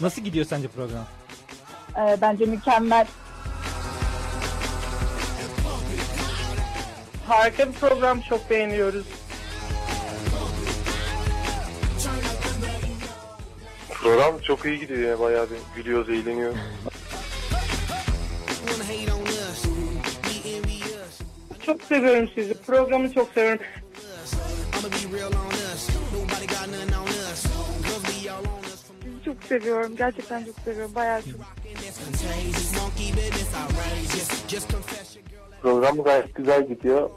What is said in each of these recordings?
Nasıl gidiyor sence program? Ee, bence mükemmel. Harika bir program çok beğeniyoruz. Program çok iyi gidiyor ya bayağı bir gülüyoruz, eğleniyoruz. Çok seviyorum sizi. Programı çok seviyorum. Seviyorum. Gerçekten çok seviyorum. Bayağı çok. Program gayet güzel gidiyor.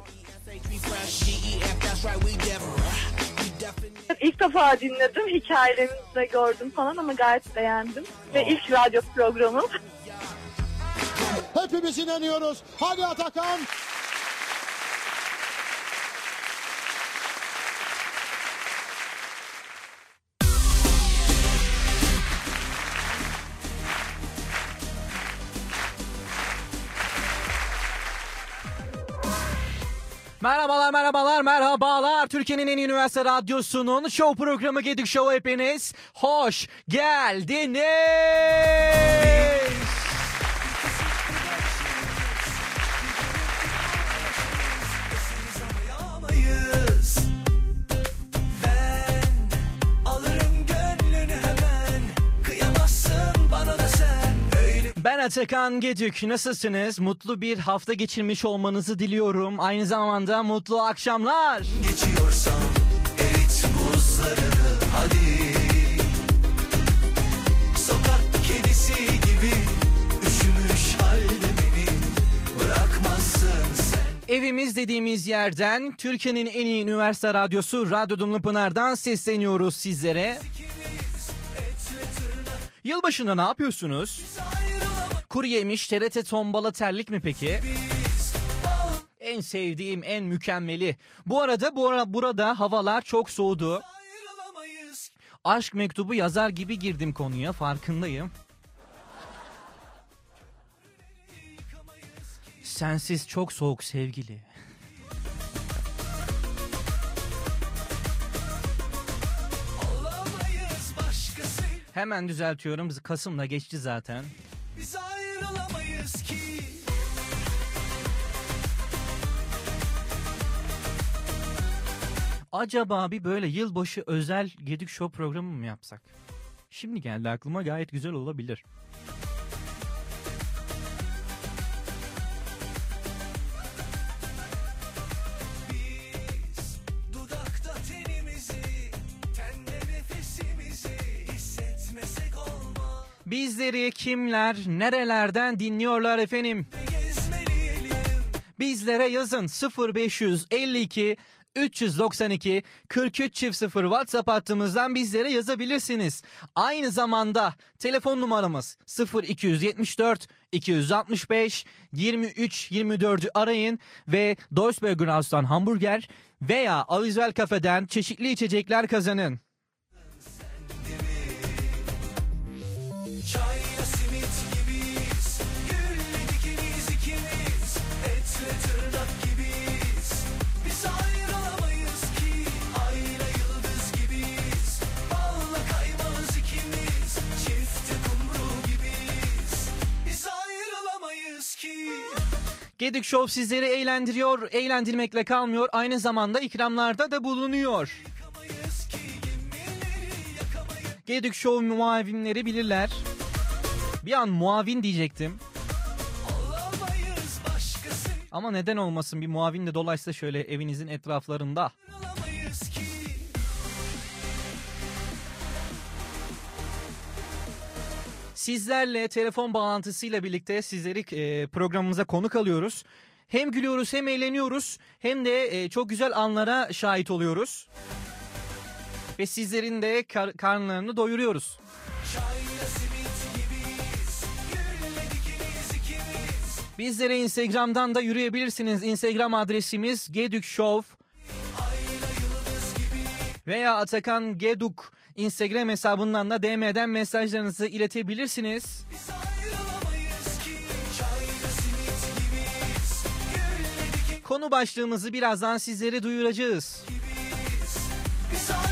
İlk defa dinledim. Hikayelerinizi de gördüm falan ama gayet beğendim. Ve ilk radyo programım. Hepimiz inanıyoruz. Hadi Atakan. Merhabalar merhabalar merhabalar. Türkiye'nin en iyi üniversite radyosunun show programı Gedik Show hepiniz hoş geldiniz. Ben Atakan Gedük. Nasılsınız? Mutlu bir hafta geçirmiş olmanızı diliyorum. Aynı zamanda mutlu akşamlar. geçiyorsam erit buzlarını hadi. Sokak kedisi gibi üşümüş halde beni bırakmazsın sen. Evimiz dediğimiz yerden Türkiye'nin en iyi üniversite radyosu Radyo Dumlu Pınar'dan sesleniyoruz sizlere. Yılbaşında ne yapıyorsunuz? Kuru yemiş, TRT tombala terlik mi peki? En sevdiğim, en mükemmeli. Bu arada bu ara, burada havalar çok soğudu. Aşk mektubu yazar gibi girdim konuya farkındayım. Sensiz çok soğuk sevgili. Hemen düzeltiyorum. Kasım'da geçti zaten. Biz Acaba bir böyle yılbaşı özel Gedik Show programı mı yapsak? Şimdi geldi aklıma gayet güzel olabilir. Bizleri kimler, nerelerden dinliyorlar efendim? Bizlere yazın 0552 392 43 çift 0 WhatsApp hattımızdan bizlere yazabilirsiniz. Aynı zamanda telefon numaramız 0274 265 23 24'ü arayın ve Deutsche hamburger veya Avizel Kafe'den çeşitli içecekler kazanın. Gedik Show sizleri eğlendiriyor, eğlendirmekle kalmıyor, aynı zamanda ikramlarda da bulunuyor. Gedik Show muavinleri bilirler. Bir an muavin diyecektim. Ama neden olmasın bir muavin de dolayısıyla şöyle evinizin etraflarında. Sizlerle telefon bağlantısıyla birlikte sizleri e, programımıza konuk alıyoruz. Hem gülüyoruz hem eğleniyoruz hem de e, çok güzel anlara şahit oluyoruz. Ve sizlerin de kar- karnlarını doyuruyoruz. Bizlere Instagram'dan da yürüyebilirsiniz. Instagram adresimiz Gedük Show. Veya Atakan Geduk Instagram hesabından da DM'den mesajlarınızı iletebilirsiniz. Konu başlığımızı birazdan sizlere duyuracağız. Gibiyiz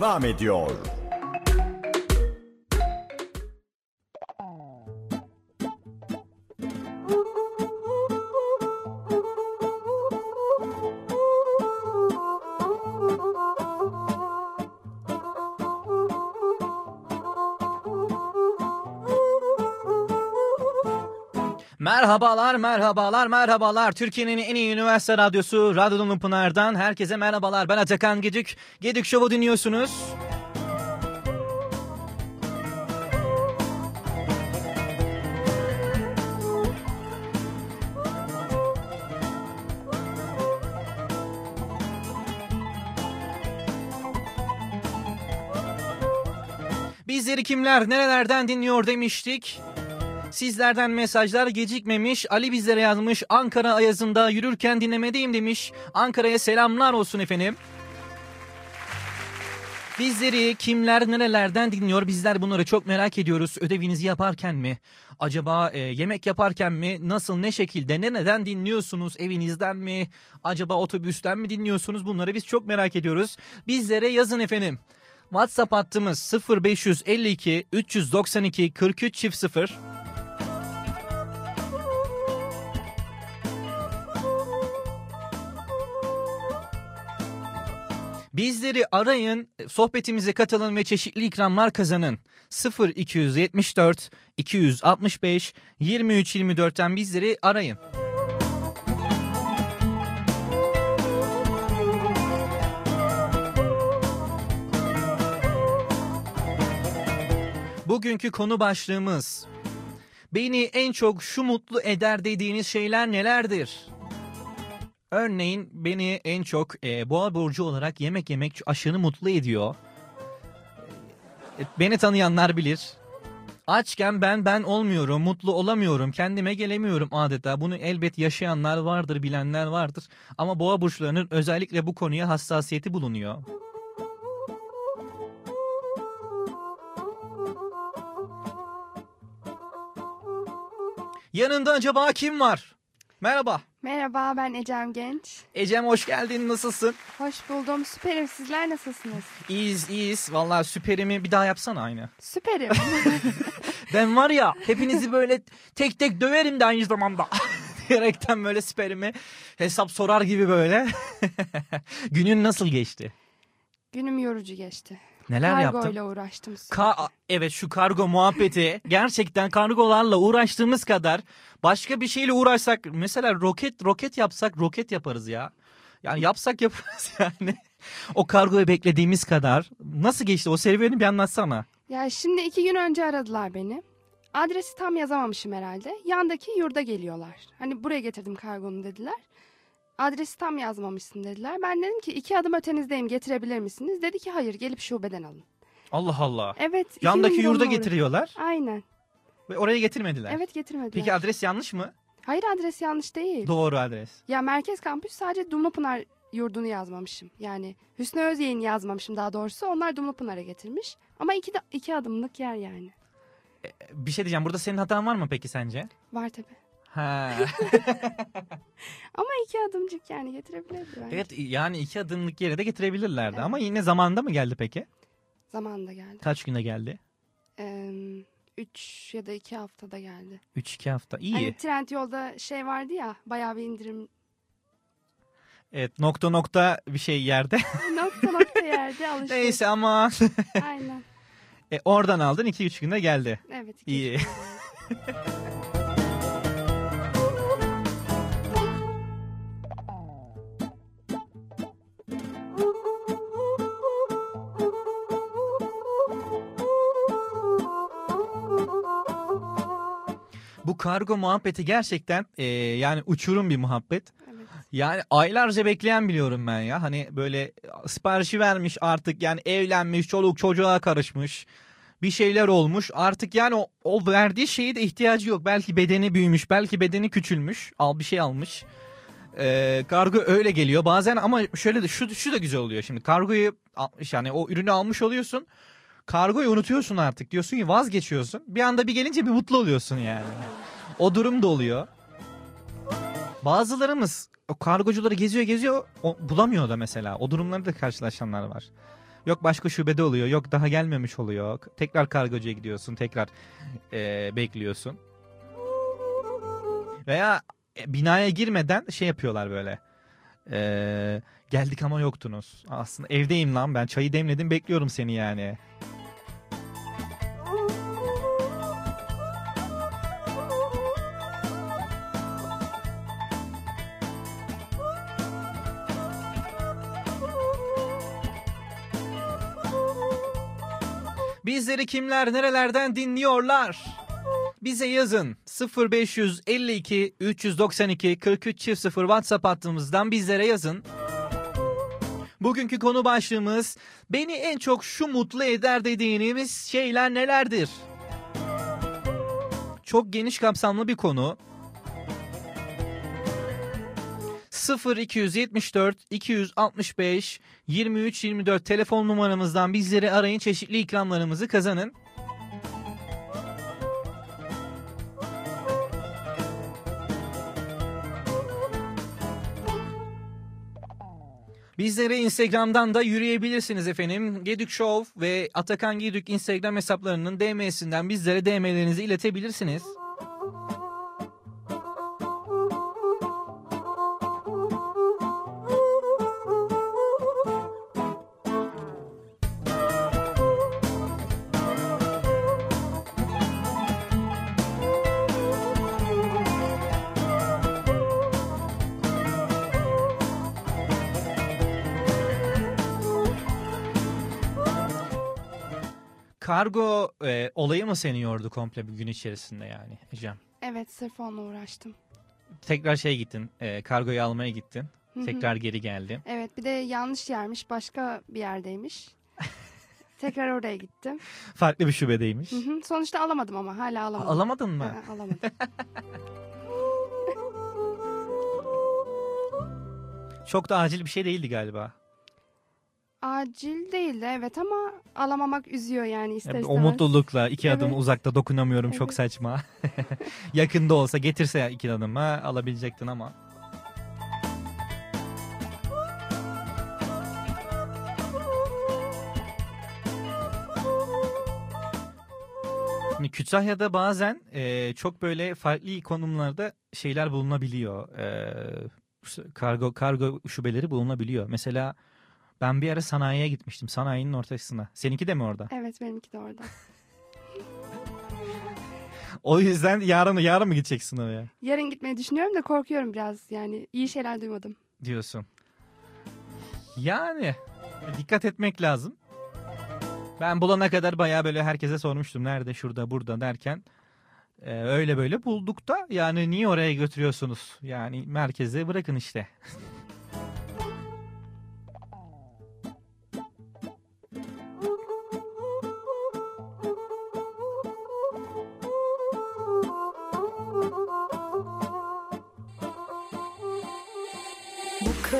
devam ediyor. Merhabalar, merhabalar, merhabalar. Türkiye'nin en iyi üniversite radyosu Radyo Pınar'dan herkese merhabalar. Ben Atakan Gedük. Gedük Show'u dinliyorsunuz. Bizleri kimler, nerelerden dinliyor demiştik. Sizlerden mesajlar gecikmemiş. Ali bizlere yazmış. Ankara Ayazı'nda yürürken dinlemedeyim demiş. Ankara'ya selamlar olsun efendim. Bizleri kimler nerelerden dinliyor bizler bunları çok merak ediyoruz. Ödevinizi yaparken mi? Acaba e, yemek yaparken mi? Nasıl ne şekilde ne neden dinliyorsunuz? Evinizden mi? Acaba otobüsten mi dinliyorsunuz? Bunları biz çok merak ediyoruz. Bizlere yazın efendim. WhatsApp hattımız 0552 392 43 çift 0. Bizleri arayın, sohbetimize katılın ve çeşitli ikramlar kazanın. 0274 265 23 24'ten bizleri arayın. Bugünkü konu başlığımız Beni en çok şu mutlu eder dediğiniz şeyler nelerdir? Örneğin beni en çok e, boğa burcu olarak yemek yemek aşırı mutlu ediyor. E, beni tanıyanlar bilir. Açken ben ben olmuyorum, mutlu olamıyorum, kendime gelemiyorum adeta. Bunu elbet yaşayanlar vardır, bilenler vardır. Ama boğa burçlarının özellikle bu konuya hassasiyeti bulunuyor. Yanında acaba kim var? Merhaba. Merhaba ben Ecem Genç. Ecem hoş geldin. Nasılsın? Hoş buldum. Süperim. Sizler nasılsınız? İyiyiz iyiyiz. Vallahi süperimi bir daha yapsana aynı. Süperim. Ben var ya hepinizi böyle tek tek döverim de aynı zamanda. Diyerekten böyle süperimi hesap sorar gibi böyle. Günün nasıl geçti? Günüm yorucu geçti. Neler yaptın? Kargoyla uğraştım. Ka evet şu kargo muhabbeti gerçekten kargolarla uğraştığımız kadar başka bir şeyle uğraşsak mesela roket roket yapsak roket yaparız ya. Yani yapsak yaparız yani. O kargoyu beklediğimiz kadar. Nasıl geçti o serüveni bir anlatsana. Ya şimdi iki gün önce aradılar beni. Adresi tam yazamamışım herhalde. Yandaki yurda geliyorlar. Hani buraya getirdim kargonu dediler. Adresi tam yazmamışsın dediler. Ben dedim ki iki adım ötenizdeyim getirebilir misiniz? Dedi ki hayır gelip şubeden alın. Allah Allah. Evet. Yandaki yurda uğra- getiriyorlar Aynen. ve oraya getirmediler. Evet getirmediler. Peki adres yanlış mı? Hayır adres yanlış değil. Doğru adres. Ya merkez kampüs sadece Dumlupınar yurdunu yazmamışım. Yani Hüsnü Özyek'in yazmamışım daha doğrusu. Onlar Dumlupınar'a getirmiş. Ama iki, iki adımlık yer yani. Bir şey diyeceğim. Burada senin hatan var mı peki sence? Var tabii. Ha. Ama iki adımcık yani getirebilirdi bence. evet yani iki adımlık yere de getirebilirlerdi. Evet. Ama yine zamanda mı geldi peki? Zamanında geldi. Kaç güne geldi? Ee, üç ya da iki haftada geldi. 3-2 hafta. İyi. Hani trend yolda şey vardı ya bayağı bir indirim Evet nokta nokta bir şey yerde. nokta nokta yerde alışveriş. Neyse ama Aynen. e, oradan aldın 2-3 günde geldi. Evet. iki İyi. üç gün geldi. Bu kargo muhabbeti gerçekten e, yani uçurum bir muhabbet. Evet. Yani aylarca bekleyen biliyorum ben ya. Hani böyle siparişi vermiş artık yani evlenmiş, çoluk çocuğa karışmış. Bir şeyler olmuş. Artık yani o, o verdiği şeye de ihtiyacı yok. Belki bedeni büyümüş, belki bedeni küçülmüş. Al bir şey almış. Ee, kargo öyle geliyor. Bazen ama şöyle de şu, şu da güzel oluyor. Şimdi kargoyu yani o ürünü almış oluyorsun. Kargoyu unutuyorsun artık. Diyorsun ki vazgeçiyorsun. Bir anda bir gelince bir mutlu oluyorsun yani. O durum da oluyor. Bazılarımız o kargocuları geziyor geziyor o, bulamıyor da mesela. O durumları da karşılaşanlar var. Yok başka şubede oluyor. Yok daha gelmemiş oluyor. Tekrar kargocuya gidiyorsun. Tekrar eee, bekliyorsun. Veya e, binaya girmeden şey yapıyorlar böyle. Eee, geldik ama yoktunuz. Aslında evdeyim lan ben. Çayı demledim bekliyorum seni yani. Bizleri kimler nerelerden dinliyorlar? Bize yazın 0552 392 43 çift 0 WhatsApp hattımızdan bizlere yazın. Bugünkü konu başlığımız beni en çok şu mutlu eder dediğiniz şeyler nelerdir? Çok geniş kapsamlı bir konu. 0274 265 23 24 telefon numaramızdan bizleri arayın çeşitli ikramlarımızı kazanın. Bizlere Instagram'dan da yürüyebilirsiniz efendim. Gedük Show ve Atakan Gedük Instagram hesaplarının DM'sinden bizlere DM'lerinizi iletebilirsiniz. Kargo e, olayı mı seni yordu komple bir gün içerisinde yani Ecem? Evet sırf onunla uğraştım. Tekrar şey gittin, e, kargoyu almaya gittin. Hı hı. Tekrar geri geldin. Evet bir de yanlış yermiş başka bir yerdeymiş. Tekrar oraya gittim. Farklı bir şubedeymiş. Hı hı. Sonuçta alamadım ama hala alamadım. Alamadın mı? Ha, alamadım. Çok da acil bir şey değildi galiba. Acil değildi evet ama alamamak üzüyor yani ister Ya, istemez. o mutlulukla iki adım Evet. uzakta dokunamıyorum çok Evet. saçma. Yakında olsa getirse iki adıma alabilecektin ama. Şimdi Kütahya'da bazen e, çok böyle farklı konumlarda şeyler bulunabiliyor. E, kargo kargo şubeleri bulunabiliyor. Mesela ben bir ara sanayiye gitmiştim. Sanayinin ortasına. Seninki de mi orada? Evet benimki de orada. O yüzden yarın yarın mı gideceksin oraya Yarın gitmeyi düşünüyorum da korkuyorum biraz yani iyi şeyler duymadım. diyorsun. Yani dikkat etmek lazım. Ben bulana kadar bayağı böyle herkese sormuştum. Nerede, şurada, burada derken e, öyle böyle bulduk da yani niye oraya götürüyorsunuz? Yani merkeze bırakın işte.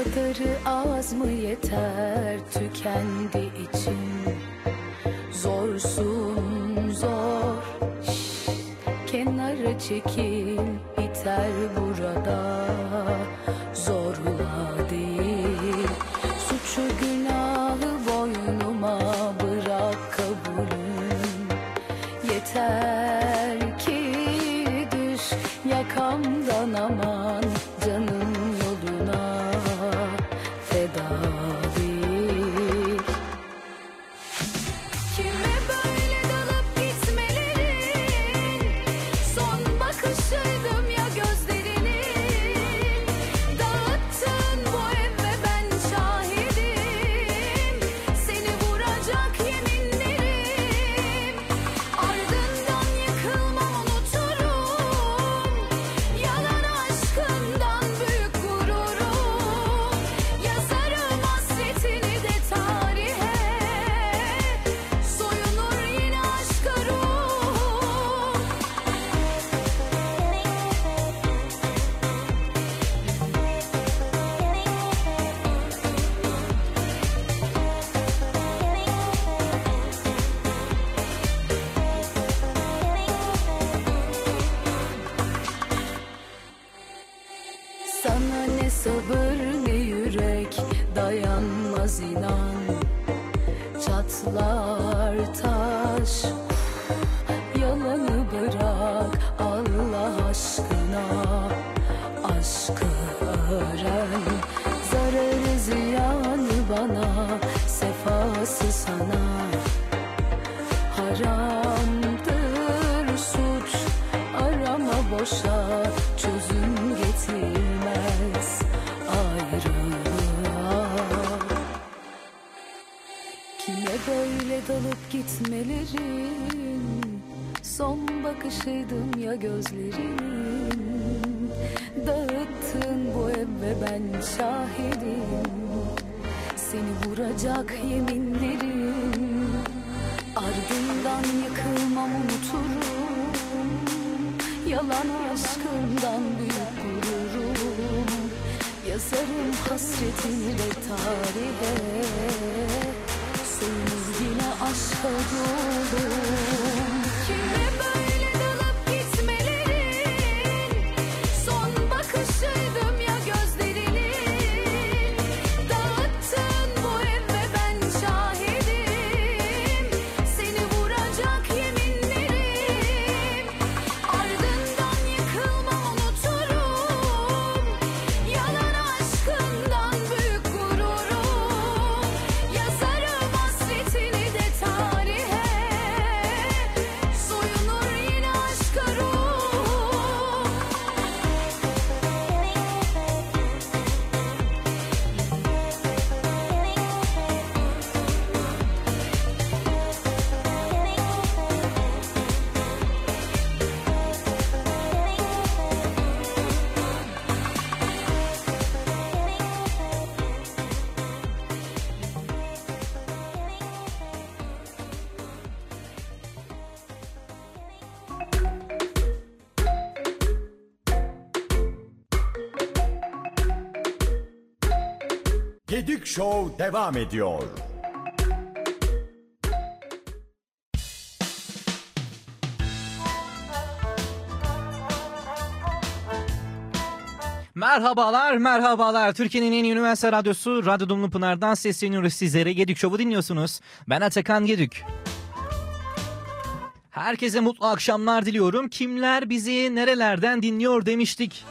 kadarı az mı yeter tükendi içim Zorsun zor. Şş, Kenara çekil biter burada. Zorla Show devam ediyor. Merhabalar, merhabalar. Türkiye'nin en üniversite radyosu Radyo Dumlu Pınar'dan sesleniyoruz sizlere. Gedik Show'u dinliyorsunuz. Ben Atakan Gedük. Herkese mutlu akşamlar diliyorum. Kimler bizi nerelerden dinliyor demiştik.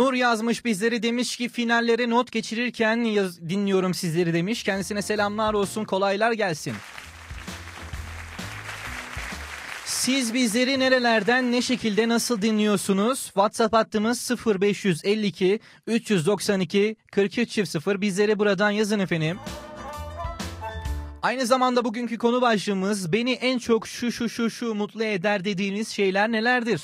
Nur yazmış bizleri demiş ki finallere not geçirirken yaz- dinliyorum sizleri demiş. Kendisine selamlar olsun kolaylar gelsin. Siz bizleri nerelerden ne şekilde nasıl dinliyorsunuz? WhatsApp hattımız 0552 392 4300 bizlere buradan yazın efendim. Aynı zamanda bugünkü konu başlığımız beni en çok şu şu şu şu mutlu eder dediğiniz şeyler nelerdir?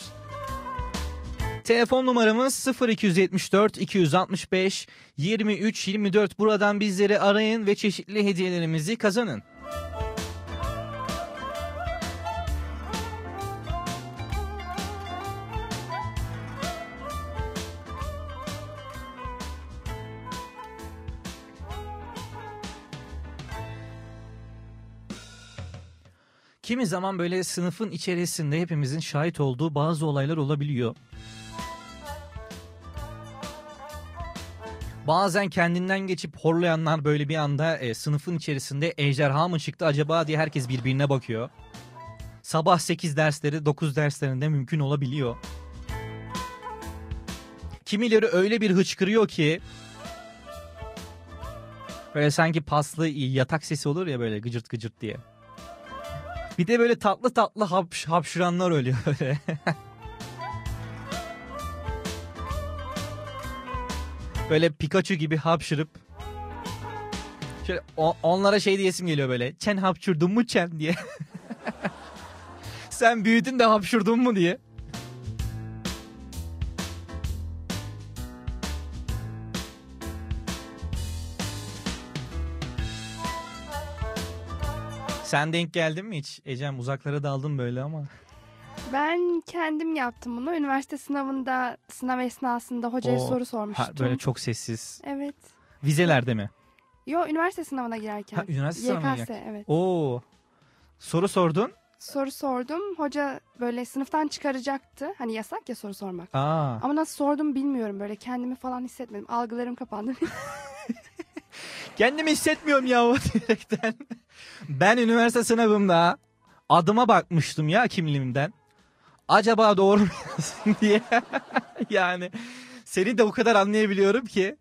Telefon numaramız 0274 265 23 24. Buradan bizleri arayın ve çeşitli hediyelerimizi kazanın. Kimi zaman böyle sınıfın içerisinde hepimizin şahit olduğu bazı olaylar olabiliyor. Bazen kendinden geçip horlayanlar böyle bir anda e, sınıfın içerisinde ejderha mı çıktı acaba diye herkes birbirine bakıyor. Sabah 8 dersleri 9 derslerinde mümkün olabiliyor. Kimileri öyle bir hıçkırıyor ki böyle sanki paslı yatak sesi olur ya böyle gıcırt gıcırt diye. Bir de böyle tatlı tatlı hapş, hapşıranlar oluyor böyle. böyle Pikachu gibi hapşırıp şöyle onlara şey diyesim geliyor böyle. Çen hapşurdun mu çen diye. Sen büyüdün de hapşurdun mu diye. Sen denk geldin mi hiç? Ecem uzaklara daldın böyle ama. Ben kendim yaptım bunu. Üniversite sınavında sınav esnasında hocaya Oo. soru Ha, sormuştum. böyle çok sessiz. Evet. Vizelerde mi? Yo üniversite sınavına girerken. Ha, üniversite sınavına YKS, girerken. evet. Oo. Soru sordun. Soru sordum. Hoca böyle sınıftan çıkaracaktı. Hani yasak ya soru sormak. Aa. Ama nasıl sordum bilmiyorum. Böyle kendimi falan hissetmedim. Algılarım kapandı. Kendimi hissetmiyorum ya diyerekten. Ben üniversite sınavımda adıma bakmıştım ya kimliğimden. Acaba doğru mu diye. yani seni de o kadar anlayabiliyorum ki.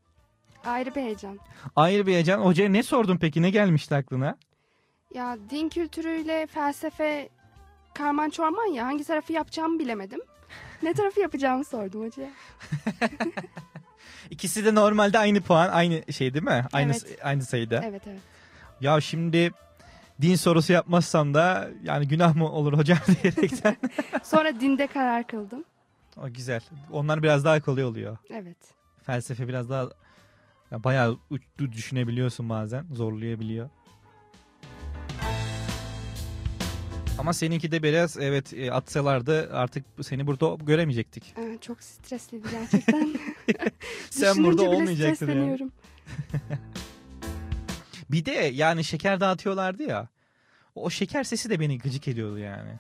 Ayrı bir heyecan. Ayrı bir heyecan. Hocaya ne sordun peki? Ne gelmişti aklına? Ya din kültürüyle felsefe karman çorman ya. Hangi tarafı yapacağımı bilemedim. Ne tarafı yapacağımı sordum hocaya. İkisi de normalde aynı puan, aynı şey değil mi? Aynı Evet. aynı sayıda. Evet evet. Ya şimdi din sorusu yapmazsam da yani günah mı olur hocam diyerekten. Sonra dinde karar kıldım. o güzel. Onlar biraz daha kolay oluyor. Evet. Felsefe biraz daha ya bayağı düşünebiliyorsun bazen. Zorlayabiliyor. Ama seninki de biraz evet e, atsalardı artık seni burada göremeyecektik. Ee, çok stresliydi gerçekten. Sen burada bile olmayacaktın yani. Bir de yani şeker dağıtıyorlardı ya. O şeker sesi de beni gıcık ediyordu yani.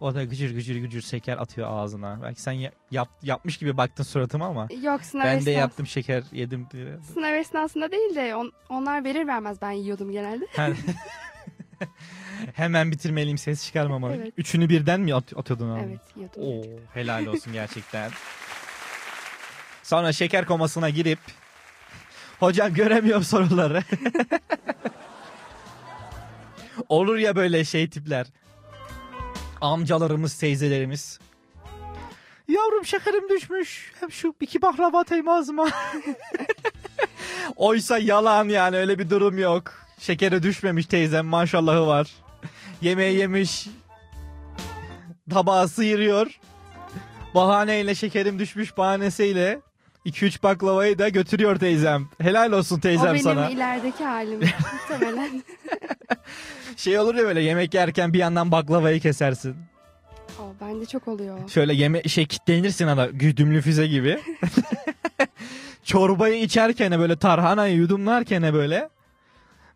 O da gıcır gıcır gıcır şeker atıyor ağzına. Belki sen ya- yap, yapmış gibi baktın suratıma ama. Yok sınav Ben de esnası- yaptım şeker yedim diye. Sınav esnasında değil de on- onlar verir vermez ben yiyordum genelde. Her- Hemen bitirmeliyim ses çıkarmamalı. Evet. Üçünü birden mi at- atıyordun abi? Evet yiyordum. Oo, helal olsun gerçekten. Sonra şeker komasına girip hocam göremiyorum soruları. Olur ya böyle şey tipler. Amcalarımız, teyzelerimiz. Yavrum şekerim düşmüş. Hem şu iki baklava atayım ağzıma. Oysa yalan yani öyle bir durum yok. Şekeri düşmemiş teyzem maşallahı var. Yemeği yemiş. Tabağı sıyırıyor. Bahaneyle şekerim düşmüş bahanesiyle 2-3 baklavayı da götürüyor teyzem. Helal olsun O teyzem benim sana. ilerideki halim muhtemelen. Şey olur ya böyle yemek yerken bir yandan baklavayı kesersin. o bende çok oluyor. Şöyle yeme şey kitlenirsin ana güdümlü füze gibi. Çorbayı içerken böyle tarhanayı yudumlarken böyle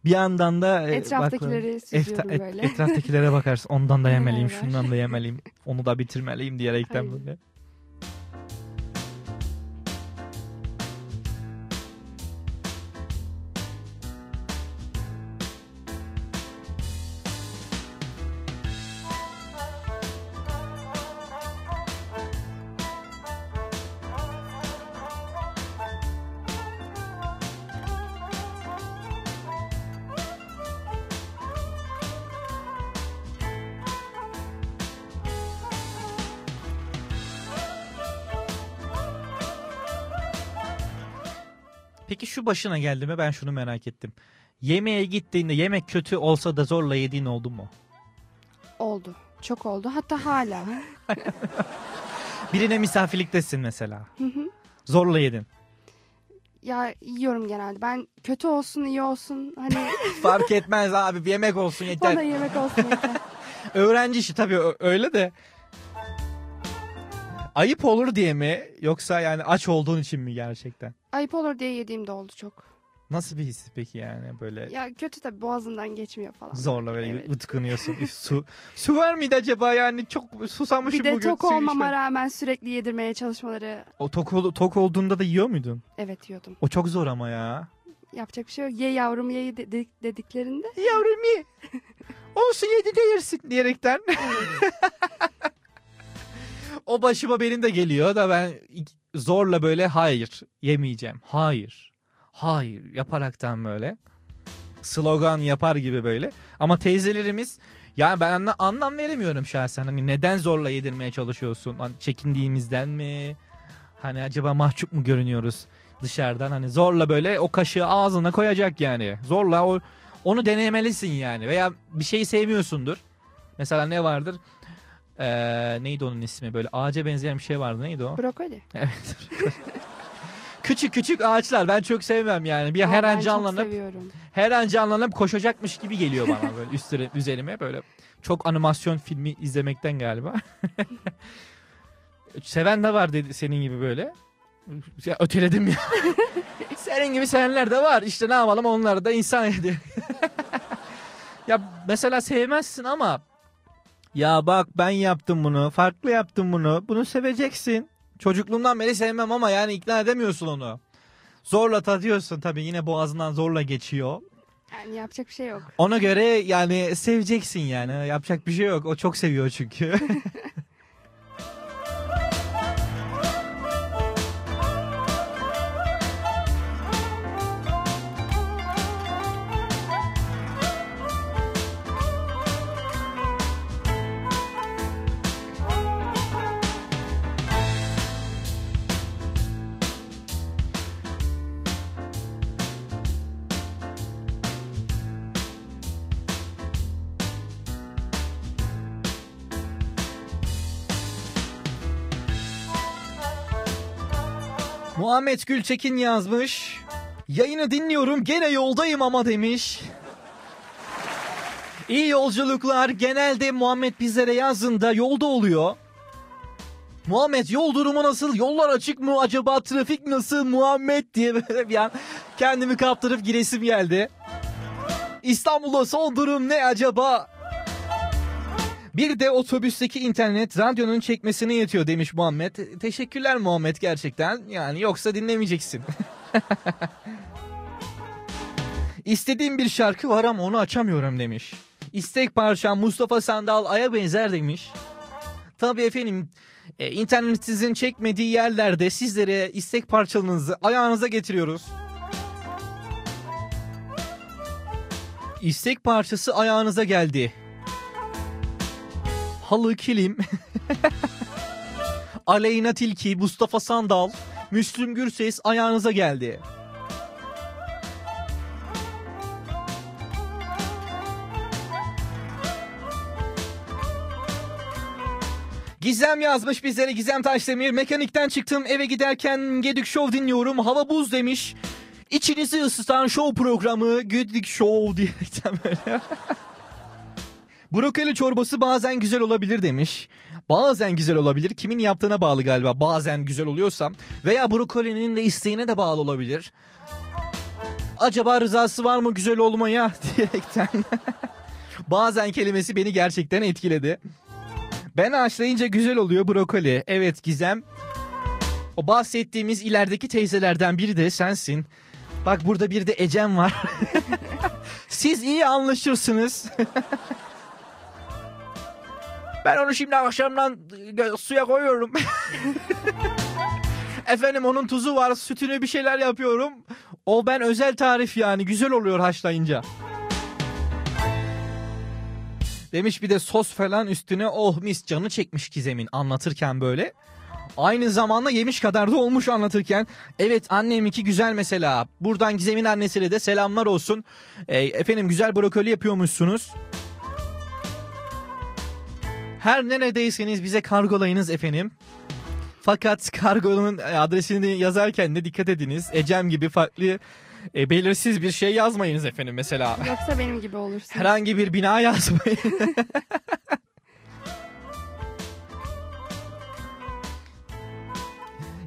bir yandan da e, Etraftakileri süzüyorum Efta- böyle. etraftakilere bakarsın. Ondan da yemeliyim, şundan da yemeliyim. Onu da bitirmeliyim diyerekten Aynen. böyle. Peki şu başına geldi mi ben şunu merak ettim. Yemeğe gittiğinde yemek kötü olsa da zorla yediğin oldu mu? Oldu. Çok oldu. Hatta hala. Birine misafirliktesin mesela. Zorla yedin. Ya yiyorum genelde. Ben kötü olsun iyi olsun hani Fark etmez abi bir yemek olsun yeter. bana yemek olsun yeter. Öğrenci işi tabii öyle de. Ayıp olur diye mi yoksa yani aç olduğun için mi gerçekten? Ayıp olur diye yediğim de oldu çok. Nasıl bir his peki yani böyle Ya kötü tabii boğazından geçmiyor falan. zorla böyle Evet. ıtkınıyorsun. Su su var mıydı acaba yani çok susamışım Bir de bugün. tok olmama içmedim. rağmen sürekli yedirmeye çalışmaları O tok, ol- tok olduğunda da yiyor muydun? evet yiyordum. O çok zor ama ya. Yapacak bir şey yok. Ye yavrum ye dedik, dediklerinde Yavrum ye. Olsun yedi de yersin diyerekten. o başıma benim de geliyor da ben zorla böyle hayır yemeyeceğim. Hayır. Hayır yaparaktan böyle. Slogan yapar gibi böyle. Ama teyzelerimiz yani ben anla- anlam veremiyorum şahsen. Hani neden zorla yedirmeye çalışıyorsun? Hani çekindiğimizden mi? Hani acaba mahcup mu görünüyoruz dışarıdan? Hani zorla böyle o kaşığı ağzına koyacak yani. Zorla o onu denemelisin yani. Veya bir şeyi sevmiyorsundur. Mesela ne vardır? Ee, neydi onun ismi? Böyle ağaca benzeyen bir şey vardı. Neydi o? brokoli. Evet. küçük küçük ağaçlar ben çok sevmem yani. Bir Aa, her ben an çok canlanıp seviyorum. her an canlanıp koşacakmış gibi geliyor bana böyle üstüne üzerime böyle. Çok animasyon filmi izlemekten galiba. Seven de var dedi senin gibi böyle. Ya, öteledim ya. senin gibi sevenler de var. İşte ne yapalım onlar da insan yedi. ya mesela sevmezsin ama ya bak ben yaptım bunu. Farklı yaptım bunu. Bunu seveceksin. Çocukluğumdan beri sevmem ama yani ikna edemiyorsun onu. Zorla tadıyorsun tabii yine boğazından zorla geçiyor. Yani yapacak bir şey yok. Ona göre yani seveceksin yani. Yapacak bir şey yok. O çok seviyor çünkü. Muhammed Gülçekin yazmış. Yayını dinliyorum gene yoldayım ama demiş. İyi yolculuklar genelde Muhammed bizlere yazdığında yolda oluyor. Muhammed yol durumu nasıl? Yollar açık mı? Acaba trafik nasıl? Muhammed diye böyle bir an kendimi kaptırıp giresim geldi. İstanbul'da son durum ne acaba? Bir de otobüsteki internet radyonun çekmesine yetiyor demiş Muhammed. Teşekkürler Muhammed gerçekten. Yani yoksa dinlemeyeceksin. İstediğim bir şarkı var ama onu açamıyorum demiş. İstek parçam Mustafa Sandal Ay'a benzer demiş. Tabii efendim e, internetinizin çekmediği yerlerde sizlere istek parçalarınızı ayağınıza getiriyoruz. İstek parçası ayağınıza geldi. Halı Kilim, Aleyna Tilki, Mustafa Sandal, Müslüm Gürses ayağınıza geldi. Gizem yazmış bizlere Gizem Taşdemir. Mekanikten çıktım eve giderken Gedik Show dinliyorum. Hava buz demiş. İçinizi ısıtan show programı Gedik Show diyerekten böyle. Brokoli çorbası bazen güzel olabilir demiş. Bazen güzel olabilir. Kimin yaptığına bağlı galiba. Bazen güzel oluyorsa. Veya brokolinin de isteğine de bağlı olabilir. Acaba rızası var mı güzel olmaya diyerekten. bazen kelimesi beni gerçekten etkiledi. Ben haşlayınca güzel oluyor brokoli. Evet Gizem. O bahsettiğimiz ilerideki teyzelerden biri de sensin. Bak burada bir de Ecem var. Siz iyi anlaşırsınız. Ben onu şimdi akşamdan e, suya koyuyorum. Efendim onun tuzu var, sütünü bir şeyler yapıyorum. O ben özel tarif yani güzel oluyor haşlayınca. Demiş bir de sos falan üstüne oh mis canı çekmiş Gizem'in anlatırken böyle. Aynı zamanda yemiş kadar da olmuş anlatırken. Evet anneminki güzel mesela. Buradan Gizem'in annesine de selamlar olsun. E, efendim güzel brokoli yapıyormuşsunuz. Her neredeyseniz bize kargolayınız efendim. Fakat kargonun adresini yazarken de dikkat ediniz. Ecem gibi farklı e, belirsiz bir şey yazmayınız efendim mesela. Yoksa benim gibi olursun. Herhangi bir bina yazmayın.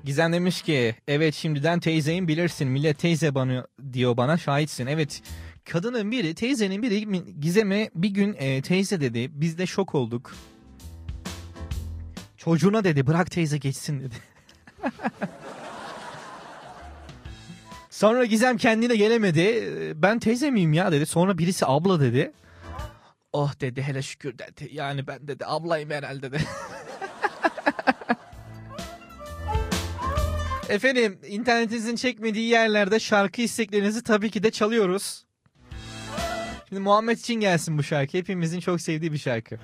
Gizem demiş ki evet şimdiden teyzeyim bilirsin millet teyze bana diyor bana şahitsin. Evet kadının biri teyzenin biri Gizem'e bir gün e, teyze dedi biz de şok olduk. Çocuğuna dedi bırak teyze geçsin dedi. Sonra Gizem kendine gelemedi. Ben teyze miyim ya dedi. Sonra birisi abla dedi. Oh dedi hele şükür dedi. Yani ben dedi ablayım herhalde dedi. Efendim internetinizin çekmediği yerlerde şarkı isteklerinizi tabii ki de çalıyoruz. Şimdi Muhammed için gelsin bu şarkı. Hepimizin çok sevdiği bir şarkı.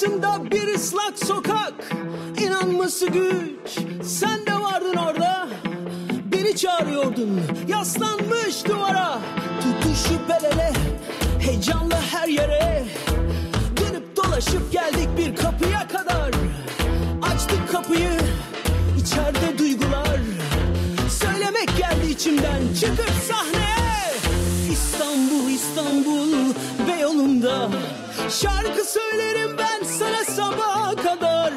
Arkasında bir ıslak sokak. İnanması güç sen de vardın orada. Beni çağırıyordun yaslanmış duvara. Tutuşup el ele Heyecanla her yere. Dönüp dolaşıp geldik bir kapıya kadar. Açtık kapıyı içeride duygular. Söylemek geldi içimden çıkıp sahneye. İstanbul İstanbul Beyoğlu'nda Şarkı söylerim ben sana sabaha kadar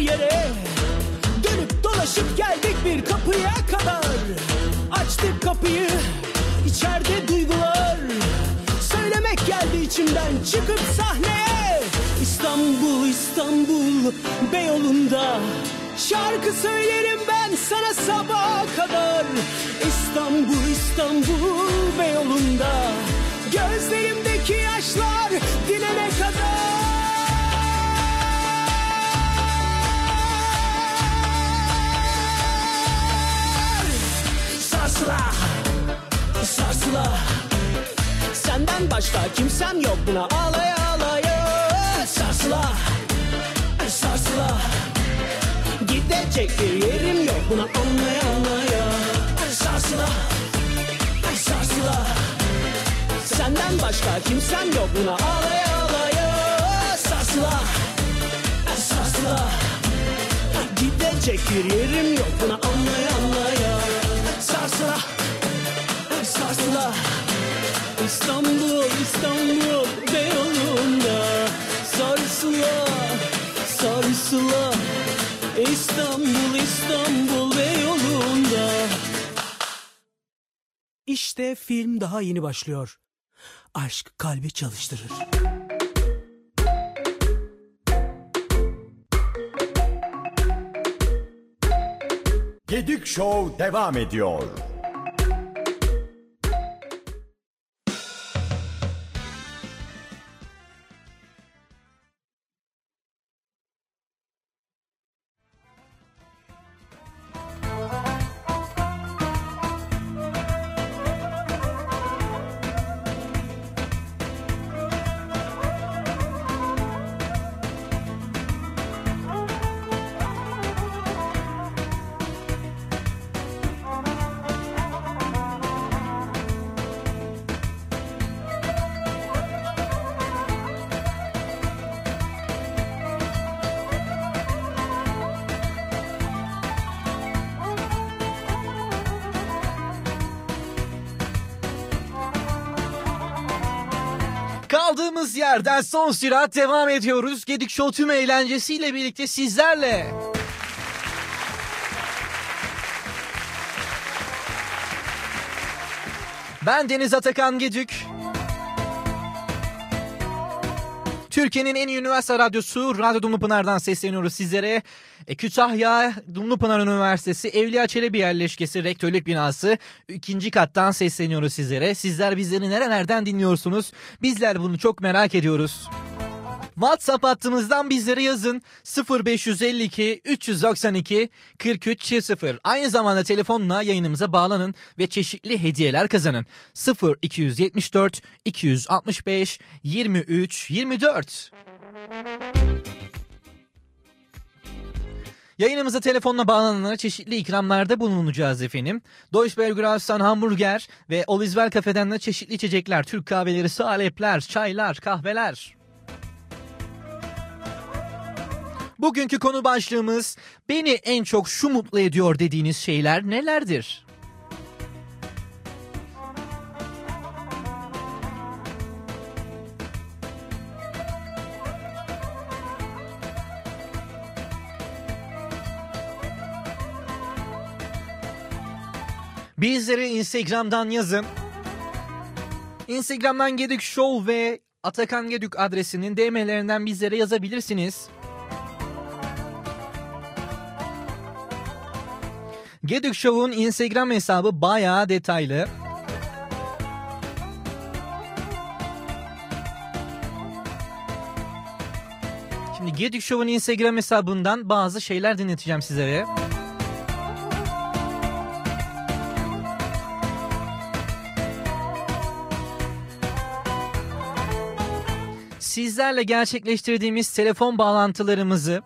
yere. Dönüp dolaşıp geldik bir kapıya kadar. Açtık kapıyı içeride duygular. Söylemek geldi içimden çıkıp sahneye. İstanbul İstanbul Beyoğlu'nda. Şarkı söylerim ben sana sabaha kadar. İstanbul İstanbul Beyoğlu'nda. Gözlerimdeki yaşlar dilene kadar Sarsıla Sarsıla. Senden başka kimsem yok buna ağlaya ağlaya. Sarsıla Sarsıla. Gidecek bir yerim yok buna anlaya anlaya. Sarsıla Sarsıla. Senden başka kimsem yok buna ağlaya ağlaya. Sarsıla Sarsıla. Gidecek bir yerim yok buna anlaya anlaya Sarsıla Sarsıla İstanbul, İstanbul Beyoğlu'nda Sarsıla, sarsıla İstanbul, İstanbul Beyoğlu'nda İşte film daha yeni başlıyor. Aşk kalbi çalıştırır. Gedik Show devam ediyor. Kaldığımız yerden son sürat devam ediyoruz. Gedik Show tüm eğlencesiyle birlikte sizlerle. Ben Deniz Atakan Gedük. Türkiye'nin en iyi üniversite radyosu Radyo Dumlupınar'dan sesleniyoruz sizlere. E, Kütahya Dumlupınar Üniversitesi Evliya Çelebi yerleşkesi rektörlük binası ikinci kattan sesleniyoruz sizlere. Sizler bizleri nerelerden dinliyorsunuz? Bizler bunu çok merak ediyoruz. WhatsApp hattımızdan bizlere yazın 0552 392 43 0. Aynı zamanda telefonla yayınımıza bağlanın ve çeşitli hediyeler kazanın. 0274 265 23 24. Yayınımıza telefonla bağlananlara çeşitli ikramlarda bulunacağız efendim. Deutsche Belgras'tan hamburger ve Olizvel Kafe'den de çeşitli içecekler, Türk kahveleri, salepler, çaylar, kahveler. Bugünkü konu başlığımız beni en çok şu mutlu ediyor dediğiniz şeyler nelerdir? Bizlere Instagram'dan yazın. Instagram'dan Gedük Show ve Atakan Gedük adresinin DM'lerinden bizlere yazabilirsiniz. Gedük Show'un Instagram hesabı bayağı detaylı. Şimdi Gedük Show'un Instagram hesabından bazı şeyler dinleteceğim sizlere. Sizlerle gerçekleştirdiğimiz telefon bağlantılarımızı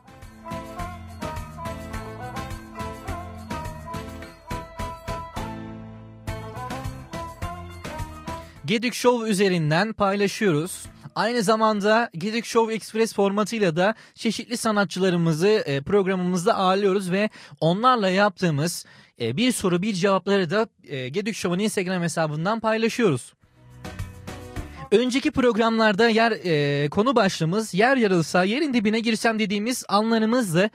Gedük Show üzerinden paylaşıyoruz. Aynı zamanda Gedük Show Express formatıyla da çeşitli sanatçılarımızı e, programımızda ağırlıyoruz ve onlarla yaptığımız e, bir soru bir cevapları da e, Gedük Show'un Instagram hesabından paylaşıyoruz. Önceki programlarda yer e, konu başlığımız yer yarılsa yerin dibine girsem dediğimiz anlarımızdı.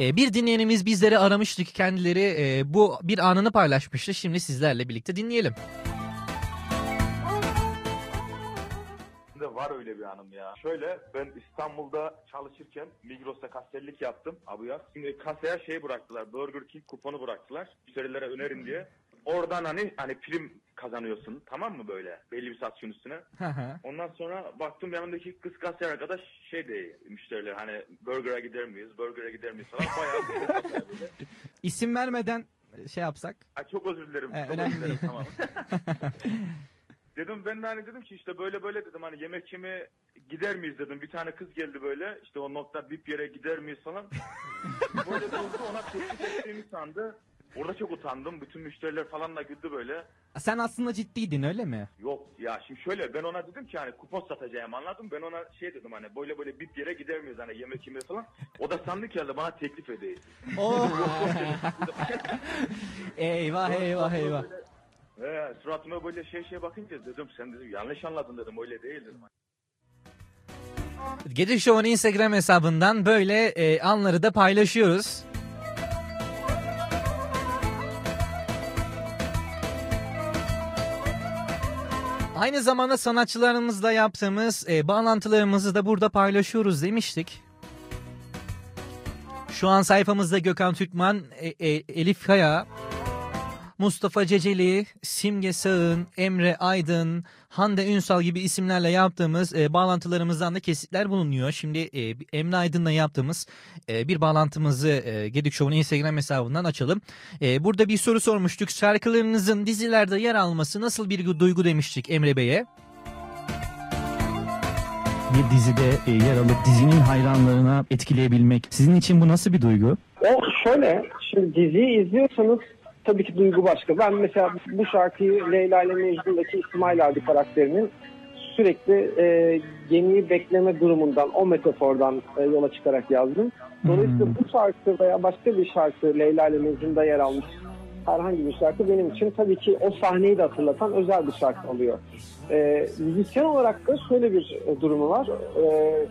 E, bir dinleyenimiz bizleri aramıştı kendileri e, bu bir anını paylaşmıştı. Şimdi sizlerle birlikte dinleyelim. de var öyle bir anım ya. Şöyle ben İstanbul'da çalışırken Migros'ta kasiyerlik yaptım abi ya. Şimdi kasaya şey bıraktılar. Burger King kuponu bıraktılar. Müşterilere önerin diye. Oradan hani hani prim kazanıyorsun tamam mı böyle belli bir satışın üstüne. Ondan sonra baktım yanımdaki kız kasiyer arkadaş şey de müşteriler hani burger'a gider miyiz, burger'a gider miyiz falan bayağı kasaya böyle. İsim vermeden şey yapsak. Ay çok özür dilerim. He, çok önemli özür dilerim, değil. tamam. dedim ben de hani dedim ki işte böyle böyle dedim hani yemek yemeye gider miyiz dedim. Bir tane kız geldi böyle işte o nokta bip yere gider miyiz falan. böyle durdu ona teklif ettiğimi sandı. Orada çok utandım. Bütün müşteriler falan da güldü böyle. Sen aslında ciddiydin öyle mi? Yok ya şimdi şöyle ben ona dedim ki hani kupon satacağım anladım. Ben ona şey dedim hani böyle böyle bip yere gider miyiz hani yemek yemeye falan. O da sandı ki herhalde bana teklif edeyim. Oh. eyvah eyvah eyvah. He, suratıma böyle şey şey bakınca dedim sen dedim yanlış anladın dedim öyle değil dedim. Gece Show'un Instagram hesabından böyle e, anları da paylaşıyoruz. Aynı zamanda sanatçılarımızla yaptığımız e, bağlantılarımızı da burada paylaşıyoruz demiştik. Şu an sayfamızda Gökhan Türkman, e, e, Elif Kaya, Mustafa Ceceli, Simge Sağın, Emre Aydın, Hande Ünsal gibi isimlerle yaptığımız e, bağlantılarımızdan da kesitler bulunuyor. Şimdi e, Emre Aydın'la yaptığımız e, bir bağlantımızı e, Gedik Show'un Instagram hesabından açalım. E, burada bir soru sormuştuk. Şarkılarınızın dizilerde yer alması nasıl bir duygu demiştik Emre Bey'e. bir dizide e, yer alıp dizinin hayranlarına etkileyebilmek sizin için bu nasıl bir duygu? O şöyle, şimdi diziyi izliyorsanız tabii ki duygu başka. Ben mesela bu şarkıyı Leyla ile Mecnun'daki İsmail abi karakterinin sürekli e, gemiyi bekleme durumundan, o metafordan e, yola çıkarak yazdım. Dolayısıyla bu şarkı veya başka bir şarkı Leyla ile Mecnun'da yer almış herhangi bir şarkı benim için tabii ki o sahneyi de hatırlatan özel bir şarkı oluyor. E, müzisyen olarak da şöyle bir e, durumu var. E,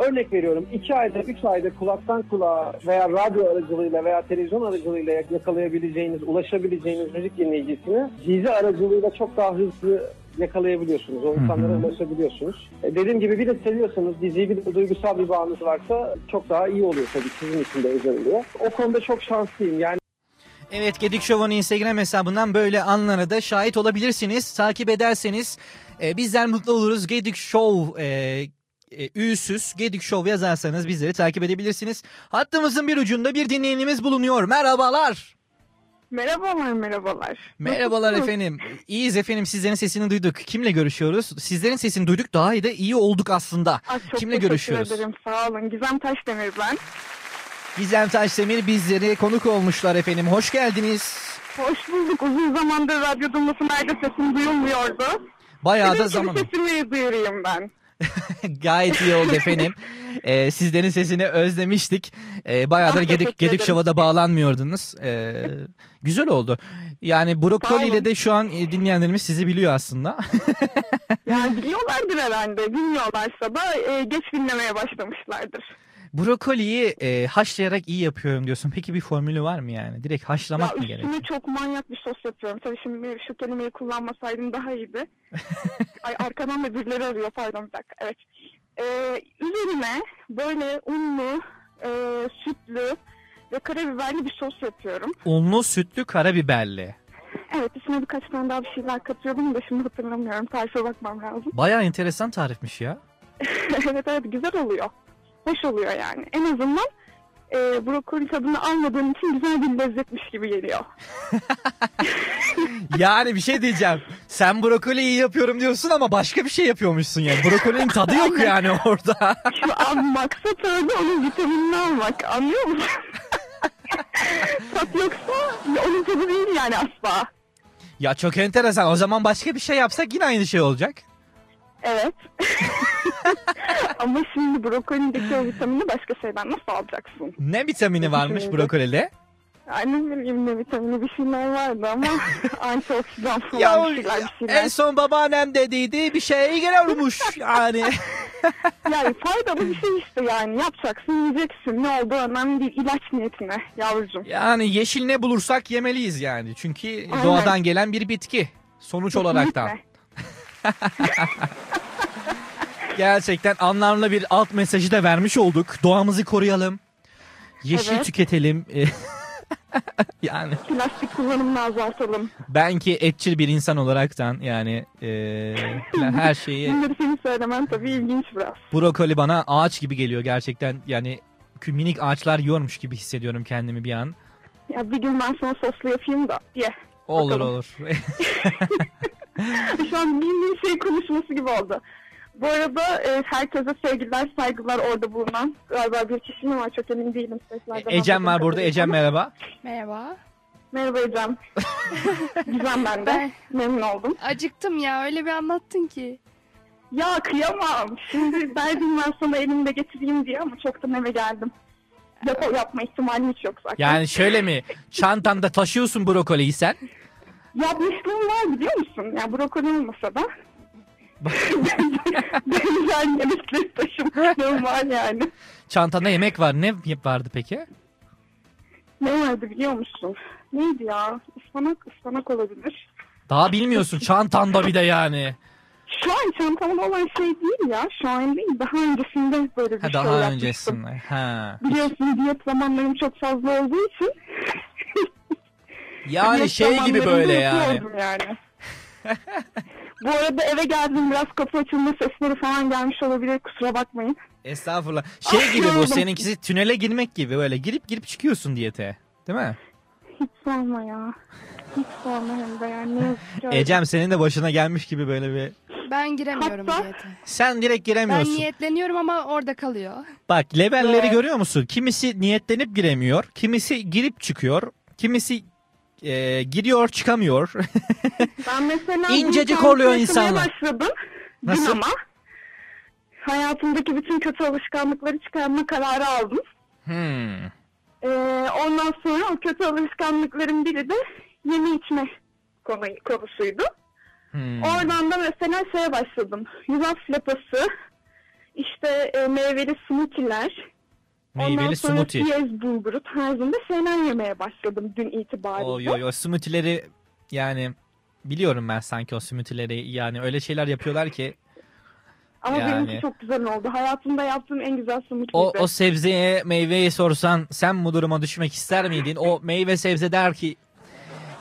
Örnek veriyorum iki ayda, üç ayda kulaktan kulağa veya radyo aracılığıyla veya televizyon aracılığıyla yakalayabileceğiniz, ulaşabileceğiniz müzik dinleyicisini dizi aracılığıyla çok daha hızlı yakalayabiliyorsunuz. O insanlara ulaşabiliyorsunuz. E, dediğim gibi bir de seviyorsanız diziyi bir de duygusal bir bağınız varsa çok daha iyi oluyor tabii sizin için de özel oluyor. O konuda çok şanslıyım. Yani Evet Gedik Show'un Instagram hesabından böyle anlara da şahit olabilirsiniz. Takip ederseniz e, bizler mutlu oluruz. Gedik Show e, e, üsüz Gedik Show yazarsanız bizleri takip edebilirsiniz. Hattımızın bir ucunda bir dinleyenimiz bulunuyor. Merhabalar. Merhabalar merhabalar. Merhabalar efendim. İyiyiz efendim sizlerin sesini duyduk. Kimle görüşüyoruz? Sizlerin sesini duyduk daha iyi de iyi olduk aslında. Ay, çok Kimle teşekkür görüşüyoruz? ederim sağ olun. Gizem Taşdemir ben. Gizem Taşdemir bizlere konuk olmuşlar efendim. Hoş geldiniz. Hoş bulduk. Uzun zamandır radyo Dumlası sesim duyulmuyordu. Bayağı da Dedim ki zaman. bir sesimi duyurayım ben. Gayet iyi oldu efendim. Ee, sizlerin sesini özlemiştik. Ee, bayağıdır Ah, Gedik, Gedik. Show'a da bağlanmıyordunuz. Ee, güzel oldu. Yani Brokoli ile de şu an e, dinleyenlerimiz sizi biliyor aslında. Yani biliyorlardır herhalde. Bilmiyorlarsa da e, geç dinlemeye başlamışlardır. Brokoliyi e, haşlayarak iyi yapıyorum diyorsun. Peki bir formülü var mı yani? Direkt haşlamak ya mı gerekiyor? üstüne çok manyak bir sos yapıyorum. Tabii şimdi şu kelimeyi kullanmasaydım daha iyiydi. Ay arkadan da birileri arıyor pardon bir dakika. Evet. Ee, üzerine böyle unlu, e, sütlü ve karabiberli bir sos yapıyorum. Unlu, sütlü, karabiberli. Evet üstüne birkaç tane daha bir şeyler katıyordum da şimdi hatırlamıyorum. Tarife bakmam lazım. Bayağı enteresan tarifmiş ya. evet evet güzel oluyor. Hoş oluyor yani. En azından e, brokoli tadını almadığım için güzel bir lezzetmiş gibi geliyor. Yani bir şey diyeceğim. Sen brokoli iyi yapıyorum diyorsun ama başka bir şey yapıyormuşsun yani. Brokolinin tadı yok yani orada. Şu an maksat orada onun vitaminini almak. Anlıyor musun? Tat yoksa onun tadı değil yani asla. ya çok enteresan. O zaman başka bir şey yapsak yine aynı şey olacak. Evet. Ama şimdi brokolideki o vitamini başka şeyden nasıl alacaksın? Ne vitamini varmış Şimdi. brokolide? Ay ne bileyim ne vitamini bir şeyler vardı ama antioksidan falan Ya bir şeyler bir şeyler. en son babaannem dediydi bir şeye geliyormuş yani. Yani faydalı bir şey işte yani yapacaksın yiyeceksin ne olduğu önemli değil ilaç niyetine yavrucuğum. Yani yeşil ne bulursak yemeliyiz yani. Çünkü Aynen. doğadan gelen bir bitki. Sonuç olaraktan. Kesinlikle. Gerçekten anlamlı bir alt mesajı da vermiş olduk. Doğamızı koruyalım. Yeşil Evet. tüketelim. yani Plastik kullanımını azaltalım. ben ki etçil bir insan olaraktan yani eee, her şeyi Bunları senin söylemen tabii ilginç biraz. brokoli bana ağaç gibi geliyor gerçekten. Yani kü- minik ağaçlar yiyormuş gibi hissediyorum kendimi bir an. Ya bir gün ben sana soslu yapayım da ye. Olur Bakalım. olur. Şu an bildiğin şey konuşması gibi oldu. Bu arada e, herkese sevgiler, saygılar orada bulunan. Galiba bir kişi mi var çok emin değilim. Seslerden Ecem var burada. Ecem merhaba. Merhaba. Merhaba Ecem. Gizem ben de. Memnun oldum. Acıktım ya öyle bir anlattın ki. Ya kıyamam. Şimdi derdim ben sana elimde getireyim diye ama çoktan eve geldim. Yap yapma ihtimalim hiç yok zaten. Yani şöyle mi? Çantanda taşıyorsun brokoliyi sen. Yapmışlığım var biliyor musun? Ya brokoli olmasa da. Benzer yemekleri taşımışlığım var yani. Çantanda yemek var. Ne vardı peki? Ne vardı biliyor musun? Neydi ya? Ispanak, ıspanak olabilir. Daha bilmiyorsun çantanda bir de yani. Şu an çantamda olan şey değil ya. Şu an değil. Daha öncesinde böyle bir Ha, şey daha öncesinde. Ha. Biliyorsun diyet zamanlarım çok fazla olduğu için. Yani şey gibi böyle yani. yani. Bu arada eve geldim biraz kapı açılma sesleri falan gelmiş olabilir kusura bakmayın. Estağfurullah. Şey gibi bu seninkisi tünele girmek gibi böyle girip girip çıkıyorsun diyete. Değil mi? Hiç sorma ya. Hiç sorma hem de yani. Ecem senin de başına gelmiş gibi böyle bir. Ben giremiyorum Hatta- diyete. Sen direkt Ben giremiyorsun. niyetleniyorum ama orada kalıyor. Bak levelleri Evet. görüyor musun? Kimisi niyetlenip giremiyor. Kimisi girip çıkıyor. Kimisi e, giriyor çıkamıyor. Ben mesela İncecik oluyor insanlar. başladım. Nasıl? Dün ama. Hayatımdaki bütün kötü alışkanlıkları çıkarma kararı aldım. hmm. Ee, ondan sonra o kötü alışkanlıkların biri de yeme içme konu, konusuydu. Hmm. Oradan da mesela şeye başladım. Yulaf lapası, işte e, meyveli smoothie'ler. Ondan Meyveli sonra smoothie. piyaz bulguru tarzında şeyler yemeye başladım dün itibariyle. Oy oy o smoothie'leri yani biliyorum ben sanki o smoothie'leri yani öyle şeyler yapıyorlar ki Ama yani- benimki çok güzel oldu. Hayatımda yaptığım en güzel smoothie'ydi. o, o sebzeye meyveye sorsan sen bu duruma düşmek ister miydin? O meyve sebze der ki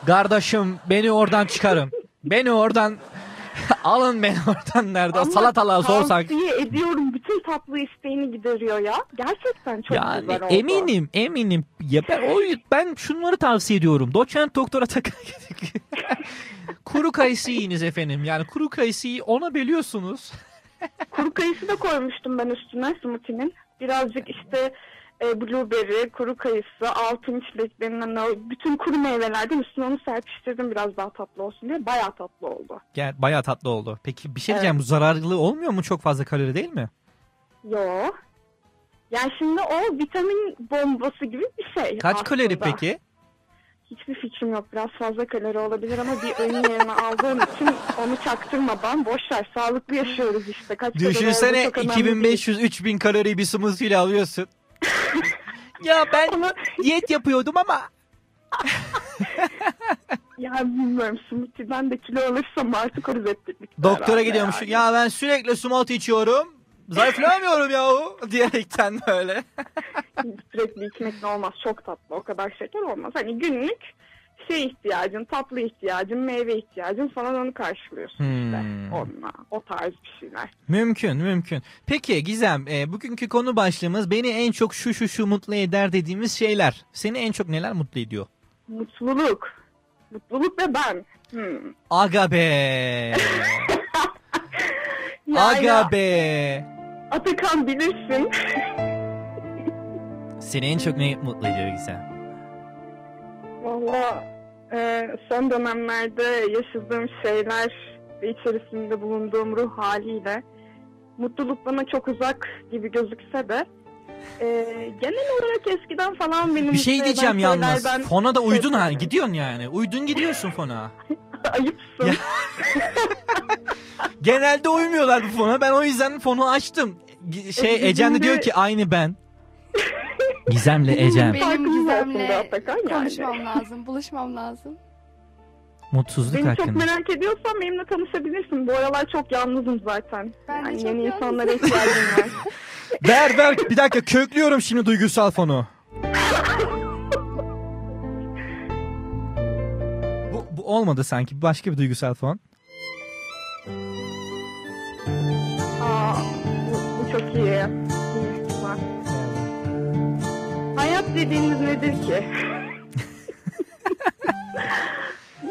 kardeşim beni oradan çıkarın. Beni oradan alın beni oradan nerede? Ama salatalığa sorsak. Tavsiye ediyorum. Bütün tatlı isteğini gideriyor ya. Gerçekten çok Yani güzel oldu. eminim eminim. Ya ben o ben şunları tavsiye ediyorum. Doçent doktora takın. kuru kayısı yiyiniz efendim. Yani kuru kayısıyı ona bölüyorsunuz. Kuru kayısı da koymuştum ben üstüne smoothie'nin. Birazcık işte e, blueberry, kuru kayısı, altın çilek denilen bütün kuru meyvelerden üstüne onu serpiştirdim biraz daha tatlı olsun diye. Bayağı tatlı oldu. Gel bayağı tatlı oldu. Peki bir şey Evet. diyeceğim bu zararlı olmuyor mu çok fazla kalori değil mi? Yo. Yani şimdi o vitamin bombası gibi bir şey Kaç aslında. kalori peki? Hiçbir fikrim yok. Biraz fazla kalori olabilir ama bir öğün yerine aldığım için onu çaktırmadan boş ver. Sağlıklı yaşıyoruz işte. Kaç Düşünsene çok önemli değil. 2500-3000 kalori bir smoothie ile alıyorsun. Ya ben diyet yapıyordum ama. Ya bilmiyorum smoothie'den de kilo alırsam artık o. Doktora gidiyormuş. Ya ben sürekli smoothie içiyorum. Zayıflamıyorum yahu diyerekten böyle. Sürekli içmek de olmaz. Çok tatlı. O kadar şeker olmaz. Hani günlük şey ihtiyacın, tatlı ihtiyacın, meyve ihtiyacın falan onu karşılıyorsun işte. Hmm. Onunla. O tarz bir şeyler. Mümkün mümkün. Peki Gizem e, bugünkü konu başlığımız beni en çok şu şu şu mutlu eder dediğimiz şeyler. Seni en çok neler mutlu ediyor? Mutluluk. Mutluluk ve ben. Hmm. Aga be. Aga be. Atakan bilirsin. Seni en çok ne mutlu ediyor Gizem? Valla e, son dönemlerde yaşadığım şeyler ve içerisinde bulunduğum ruh haliyle mutluluk bana çok uzak gibi gözükse de e, genel olarak eskiden falan benim Bir şey diyeceğim yalnız. Fona da uydun ha. Gidiyorsun yani. Uydun gidiyorsun fona. Ayıpsın. Genelde uymuyorlar bu fona. Ben o yüzden fonu açtım. Şey E, Ecem de diyor ki aynı ben. Gizem'le Ecem. Benim Farkımız aslında Gizem'le Atakan yani. konuşmam lazım, buluşmam lazım. Mutsuzluk Beni çok hakkında. merak ediyorsan benimle tanışabilirsin. Bu aralar çok yalnızım zaten. Ben de yani çok yeni yalnızım. insanlara ihtiyacım var. Ver ver bir dakika köklüyorum şimdi duygusal fonu. bu, bu olmadı sanki. Başka bir duygusal fon. Aa, bu, bu çok iyi. İyi, Hayat dediğiniz nedir ki?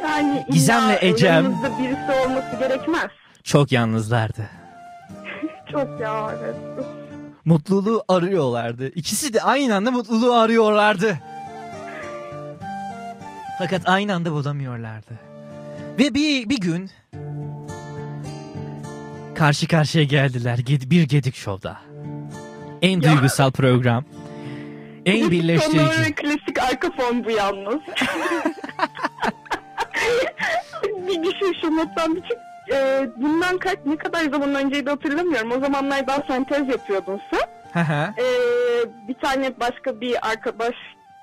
yani illa Gizem'le Ecem. birisi olması gerekmez. Çok yalnızlardı. Çok ya evet. Mutluluğu arıyorlardı. İkisi de aynı anda mutluluğu arıyorlardı. Fakat aynı anda bulamıyorlardı. Ve bir, bir gün karşı karşıya geldiler bir Gedik Show'da. En duygusal program. En birleştirici. klasik arka fon bu yalnız. bir düşün şu nottan bir çık. Ee, bundan kaç ne kadar zaman önceydi hatırlamıyorum. O zamanlar daha sentez yapıyordun sen. Ee, bir tane başka bir arkadaş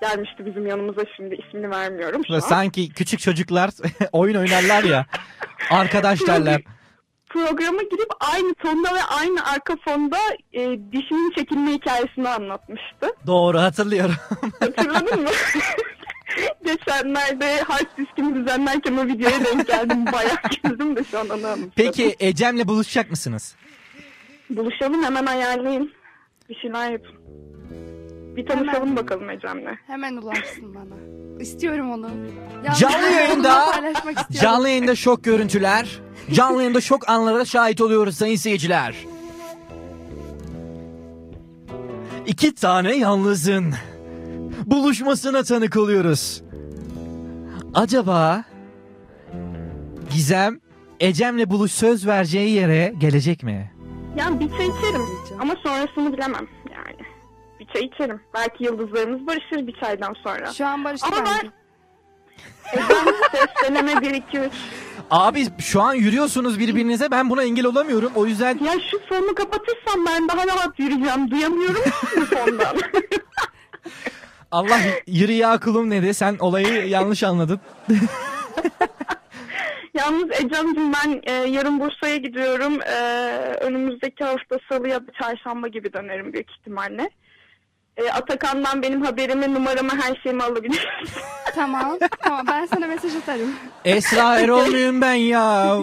gelmişti bizim yanımıza şimdi ismini vermiyorum şu an. Sanki küçük çocuklar oyun oynarlar ya. Arkadaş derler. Programa girip aynı tonda ve aynı arka fonda e, dişinin çekilme hikayesini anlatmıştı. Doğru hatırlıyorum. Hatırladın mı? Geçenlerde hard diskimi düzenlerken o videoya denk geldim. Bayağı güldüm de şu an onu. Peki Ecem'le buluşacak mısınız? Buluşalım hemen ayarlayın. Bir şeyler yapın. Bir tanışalım bakalım Ecem'le. Hemen ulaşsın bana. İstiyorum onu. Yalnız Canlı yayında canlı yayında şok görüntüler. Canlı yayında şok anlara şahit oluyoruz sayın seyirciler. İki tane yalnızın buluşmasına tanık oluyoruz. Acaba Gizem Ecem'le buluş söz vereceği yere gelecek mi? Yani bir çay içerim ama sonrasını bilemem çay içerim. Belki yıldızlarımız barışır bir çaydan sonra. Şu an barıştı Ama bence. Ecem sesleneme 1 2 3. Abi şu an yürüyorsunuz birbirinize ben buna engel olamıyorum. O yüzden Ya şu fonu kapatırsam ben daha rahat yürüyeceğim. Duyamıyorum bu fondan. Allah yürü ya kulum dedi. Sen olayı yanlış anladın. Yalnız Ecem'cim ben e, yarın Bursa'ya gidiyorum. E, önümüzdeki hafta salı ya da çarşamba gibi dönerim büyük ihtimalle. E, Atakan'dan benim haberimi, numaramı, her şeyimi alabilirsin. Tamam. Tamam ben sana mesaj atarım. Esra Erol muyum ben ya?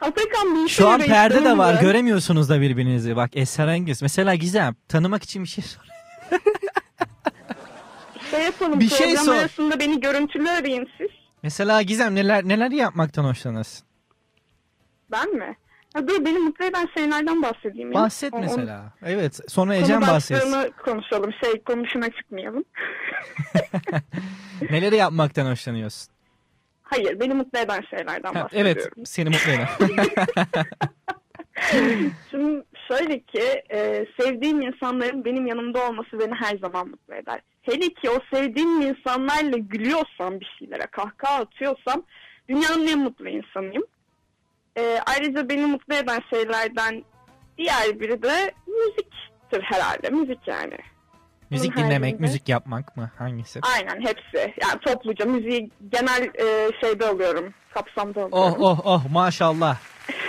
Atakan bir Şu an şey perde de var. ben. Göremiyorsunuz da birbirinizi. Bak esrarengiz. Mesela Gizem tanımak için bir şey sor. Şey yapalım, Bir şey program sor. arasında beni görüntülü arayın siz. Mesela Gizem neler neler yapmaktan hoşlanırsın? Ben mi? Ha, dur beni mutlu eden şeylerden bahsedeyim. ya. Bahset o- mesela. Evet. Sonra Ecem bahsetsin. konuşalım. Şey konuşuna çıkmayalım. Neleri yapmaktan hoşlanıyorsun? Hayır beni mutlu eden şeylerden Ha, bahsediyorum. evet. Seni mutlu eden. Şimdi şöyle ki e, sevdiğim insanların benim yanımda olması beni her zaman mutlu eder. Hele ki o sevdiğim insanlarla gülüyorsam bir şeylere, kahkaha atıyorsam dünyanın en mutlu insanıyım. E, ayrıca beni mutlu eden şeylerden diğer biri de müziktir herhalde. Müzik yani. Müzik Bunun dinlemek, haricinde- müzik yapmak mı? Hangisi? Aynen hepsi. Yani topluca müziği genel e, şeyde alıyorum. Kapsamda alıyorum. Oh oh oh maşallah.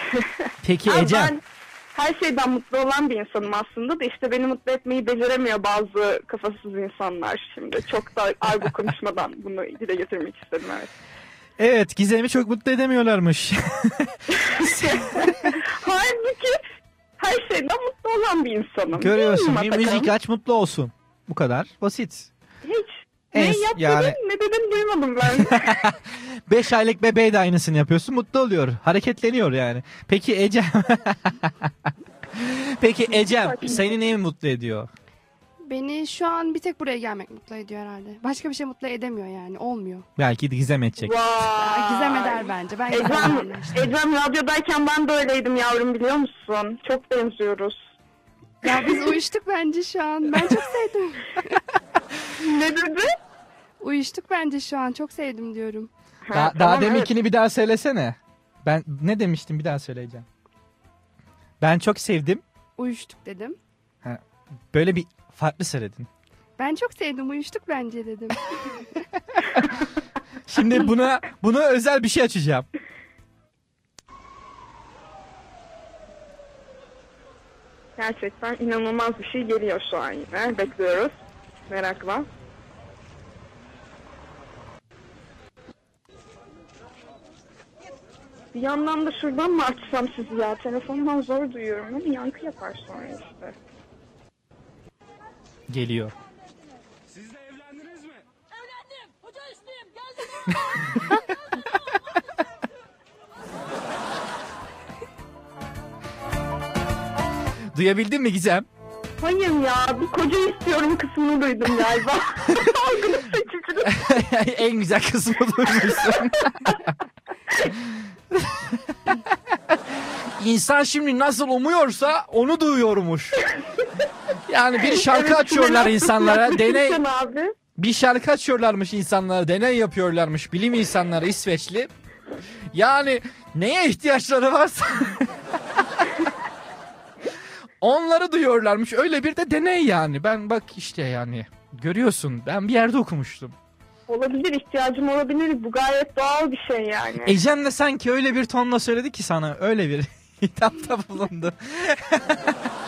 Peki Ecem. Ben her şeyden mutlu olan bir insanım aslında da işte beni mutlu etmeyi beceremiyor bazı kafasız insanlar şimdi. Çok da argo konuşmadan bunu dile getirmek istedim evet. Evet Gizem'i çok mutlu edemiyorlarmış. Halbuki her şeyden mutlu olan bir insanım. Görüyorsun bir müzik aç mutlu olsun. Bu kadar basit. Hiç. En- ne yap yani- ne dedin duymadım ben. 5 aylık bebeğe de aynısını yapıyorsun mutlu oluyor. Hareketleniyor yani. Peki Ecem. Peki Ecem seni neyi mutlu ediyor? Beni şu an bir tek buraya gelmek mutlu ediyor herhalde. Başka bir şey mutlu edemiyor yani. Olmuyor. Belki de Gizem edecek. Ya, Gizem eder bence. Ben Ecem, işte. Ecem radyodayken ben de öyleydim yavrum biliyor musun? Çok benziyoruz. Ya biz uyuştuk bence şu an. Ben çok sevdim. ne dedi? Uyuştuk bence şu an. Çok sevdim diyorum. Da- daha deminkini bir daha söylesene. Ben ne demiştim bir daha söyleyeceğim. Ben çok sevdim. Uyuştuk dedim. Ha, böyle bir farklı söyledin. Ben çok sevdim. Uyuştuk bence dedim. Şimdi buna buna özel bir şey açacağım. Gerçekten inanılmaz bir şey geliyor şu an yine. Bekliyoruz. Merakla. Bir yandan da şuradan mı açsam sizi ya? Telefondan zor duyuyorum ama yankı yapar sonra işte. Geliyor. Evlendim. Hoca üstüyüm. Geldim. Duyabildin mi Gizem? Hayır ya bir koca istiyorum kısmını duydum galiba. En güzel kısmı duymuşsun. İnsan şimdi nasıl umuyorsa onu duyuyormuş. Yani bir şarkı Evet, açıyorlar insanlara. Deney abi. bir şarkı açıyorlarmış insanlara. Deney yapıyorlarmış bilim insanları İsveçli. Yani neye ihtiyaçları varsa onları duyuyorlarmış. Öyle bir de deney yani. Ben bak işte yani görüyorsun ben bir yerde okumuştum. Olabilir ihtiyacım olabilir. Bu gayet doğal bir şey yani. Ecem de sanki öyle bir tonla söyledi ki sana öyle bir hitapta bulundu.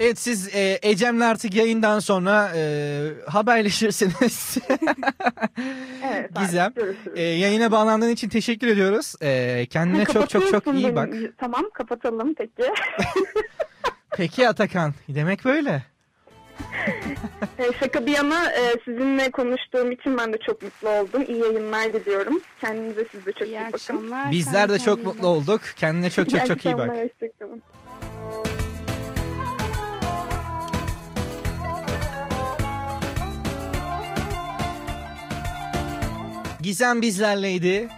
evet siz e, Ecem'le artık yayından sonra e, haberleşirsiniz. Evet, Gizem e, yayına bağlandığın için teşekkür ediyoruz. E, kendine çok çok çok iyi bak. Tamam kapatalım peki. Peki Atakan demek böyle. E, şaka bir yana e, sizinle konuştuğum için ben de çok mutlu oldum. İyi yayınlar diliyorum. Kendinize siz de çok iyi, bakın. akşamlar. Bizler de çok mutlu olduk. Kendine çok çok çok iyi bak. hoşçakalın. Gizem bizlerleydi.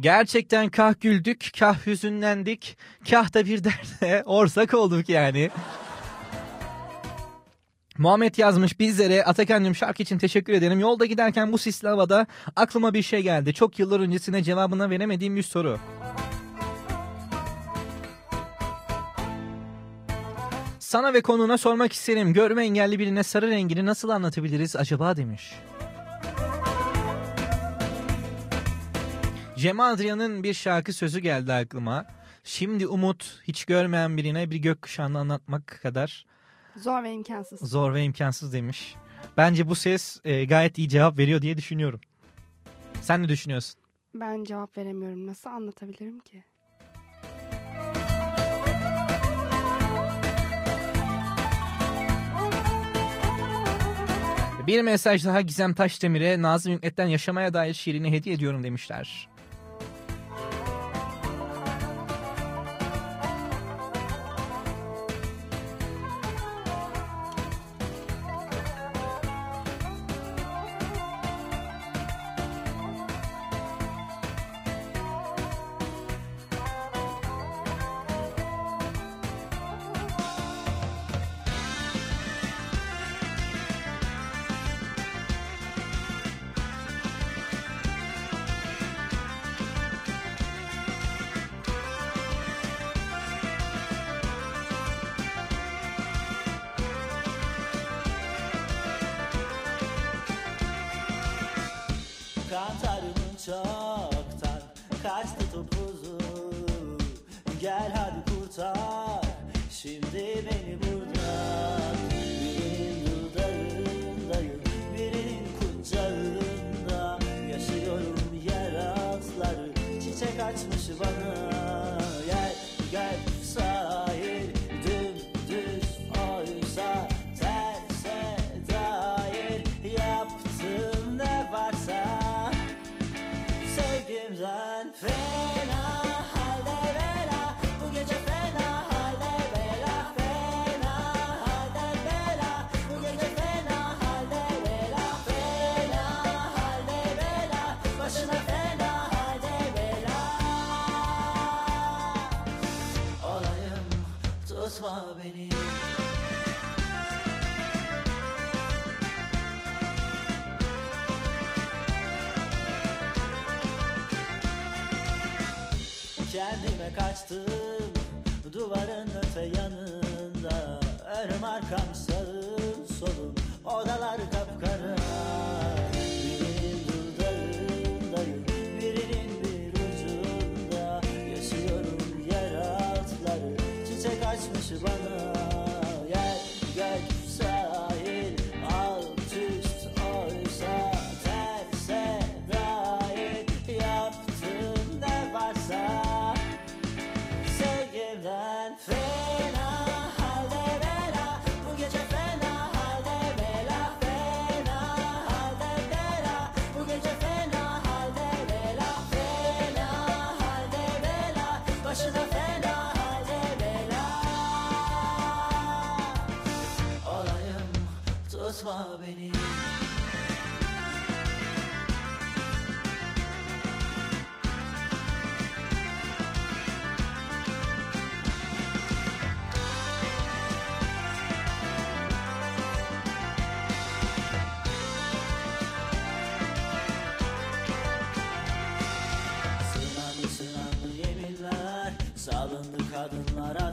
Gerçekten kah güldük, kah hüzünlendik, kah da bir derde ortak olduk yani. Muhammed yazmış bizlere Atakan'cığım şarkı için teşekkür ederim. Yolda giderken bu sisli havada aklıma bir şey geldi. Çok yıllar öncesine cevabına veremediğim bir soru. Sana ve konuna sormak isterim. Görme engelli birine sarı rengini nasıl anlatabiliriz acaba demiş. Cem Adrian'ın bir şarkı sözü geldi aklıma. Şimdi umut hiç görmeyen birine bir gökkuşağını anlatmak kadar Zor ve imkansız. zor ve imkansız demiş. Bence bu ses e, gayet iyi cevap veriyor diye düşünüyorum. Sen ne düşünüyorsun? Ben cevap veremiyorum. Nasıl anlatabilirim ki? Bir mesaj daha Gizem Taşdemir'e Nazım Hikmet'ten Yaşamaya Dair şiirini hediye ediyorum demişler. Kantarımın çoktan Yollara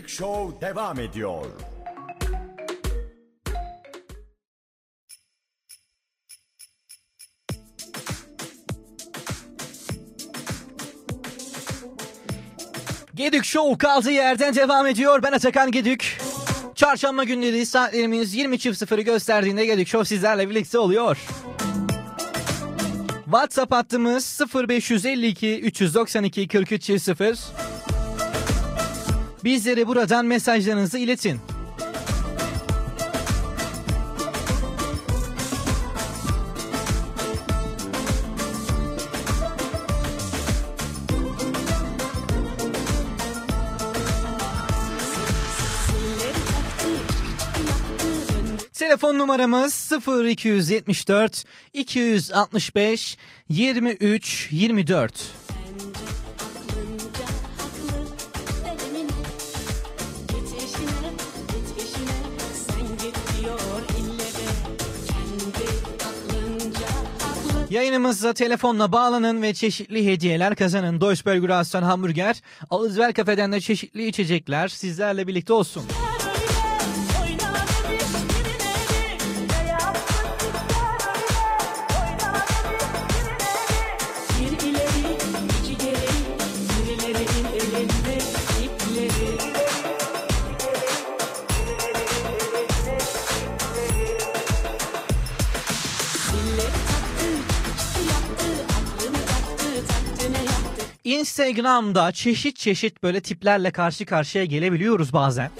Gedik Show devam ediyor. Gedük Show kaldığı yerden devam ediyor. Ben Atakan Gedük. Çarşamba günleri saatlerimiz 20.00'ı gösterdiğinde Gedük Show sizlerle birlikte oluyor. WhatsApp hattımız 0552 392 4300. Bizlere buradan mesajlarınızı iletin. Telefon numaramız 0274 265 23 24. Yayınımızda telefonla bağlanın ve çeşitli hediyeler kazanın. Deutsche Aslan Hamburger, Ağızver Kafe'den de çeşitli içecekler sizlerle birlikte olsun. Instagram'da çeşit çeşit böyle tiplerle karşı karşıya gelebiliyoruz bazen.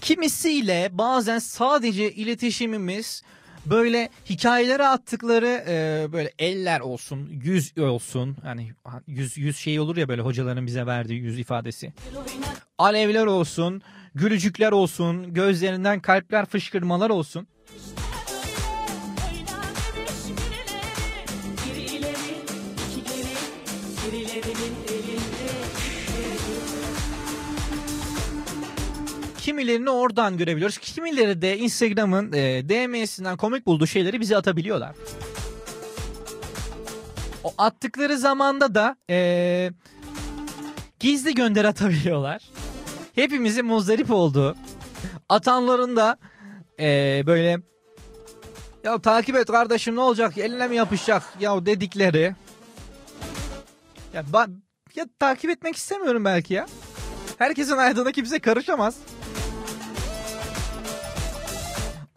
Kimisiyle bazen sadece iletişimimiz böyle hikayelere attıkları e, böyle eller olsun, yüz olsun. Yani yüz yüz şey olur ya böyle hocaların bize verdiği yüz ifadesi. Alevler olsun, gülücükler olsun, gözlerinden kalpler fışkırmalar olsun. Kimilerini oradan görebiliyoruz. Kimileri de Instagram'ın e, DM'sinden komik bulduğu şeyleri bize atabiliyorlar. O attıkları zamanda da e, gizli gönder atabiliyorlar. Hepimizin muzdarip olduğu, atanların da e, böyle ya takip et kardeşim ne olacak eline mi yapışacak ya dedikleri Ya, ba- ya takip etmek istemiyorum belki ya. Herkesin hayatına kimse karışamaz.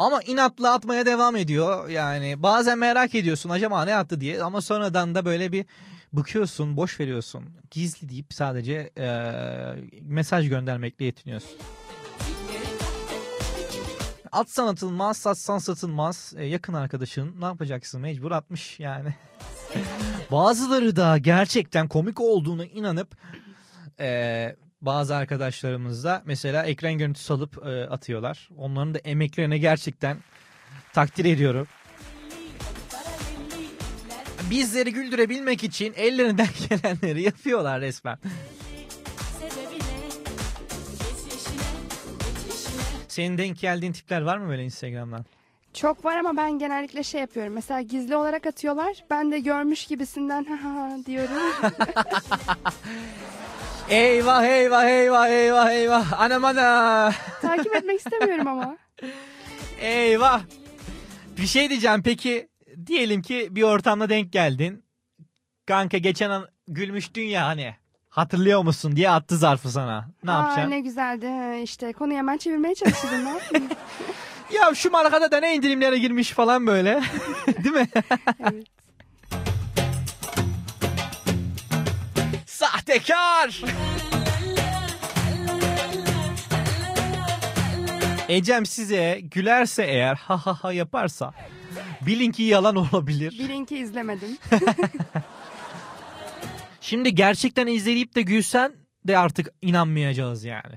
Ama inatla atmaya devam ediyor. Yani bazen merak ediyorsun acaba ne attı diye ama sonradan da böyle bir bıkıyorsun, boş veriyorsun. Gizli deyip sadece eee, mesaj göndermekle yetiniyorsun. Atsan atılmaz, satsan satılmaz. E, yakın arkadaşın ne yapacaksın? Mecbur atmış yani. Bazıları da gerçekten komik olduğuna inanıp e, bazı arkadaşlarımız da mesela ekran görüntüsü alıp e, atıyorlar. Onların da emeklerine gerçekten takdir ediyorum. Bizleri güldürebilmek için ellerinden gelenleri yapıyorlar resmen. Senin denk geldiğin tipler var mı böyle Instagram'dan? Çok var ama ben genellikle şey yapıyorum. Mesela gizli olarak atıyorlar. Ben de görmüş gibisinden ha ha ha diyorum. Eyvah eyvah eyvah eyvah eyvah anam ana. Takip etmek istemiyorum ama. Eyvah. Bir şey diyeceğim peki diyelim ki bir ortamda denk geldin. Kanka geçen an gülmüştün ya hani. Hatırlıyor musun diye attı zarfı sana. Ne Aa, yapacaksın? ne güzeldi. İşte konuyu hemen çevirmeye ne yapayım? Ya şu markada da ne indirimlere girmiş falan böyle. Değil mi? evet. Sahtekar. Ecem size gülerse eğer ha ha ha yaparsa bilin ki yalan olabilir. Bilin ki izlemedim. Şimdi gerçekten izleyip de gülsen de artık inanmayacağız yani.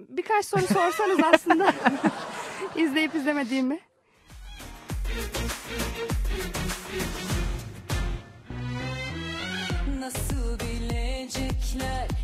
Birkaç soru sorsanız aslında izleyip izlemediğimi. Nasıl bilecekler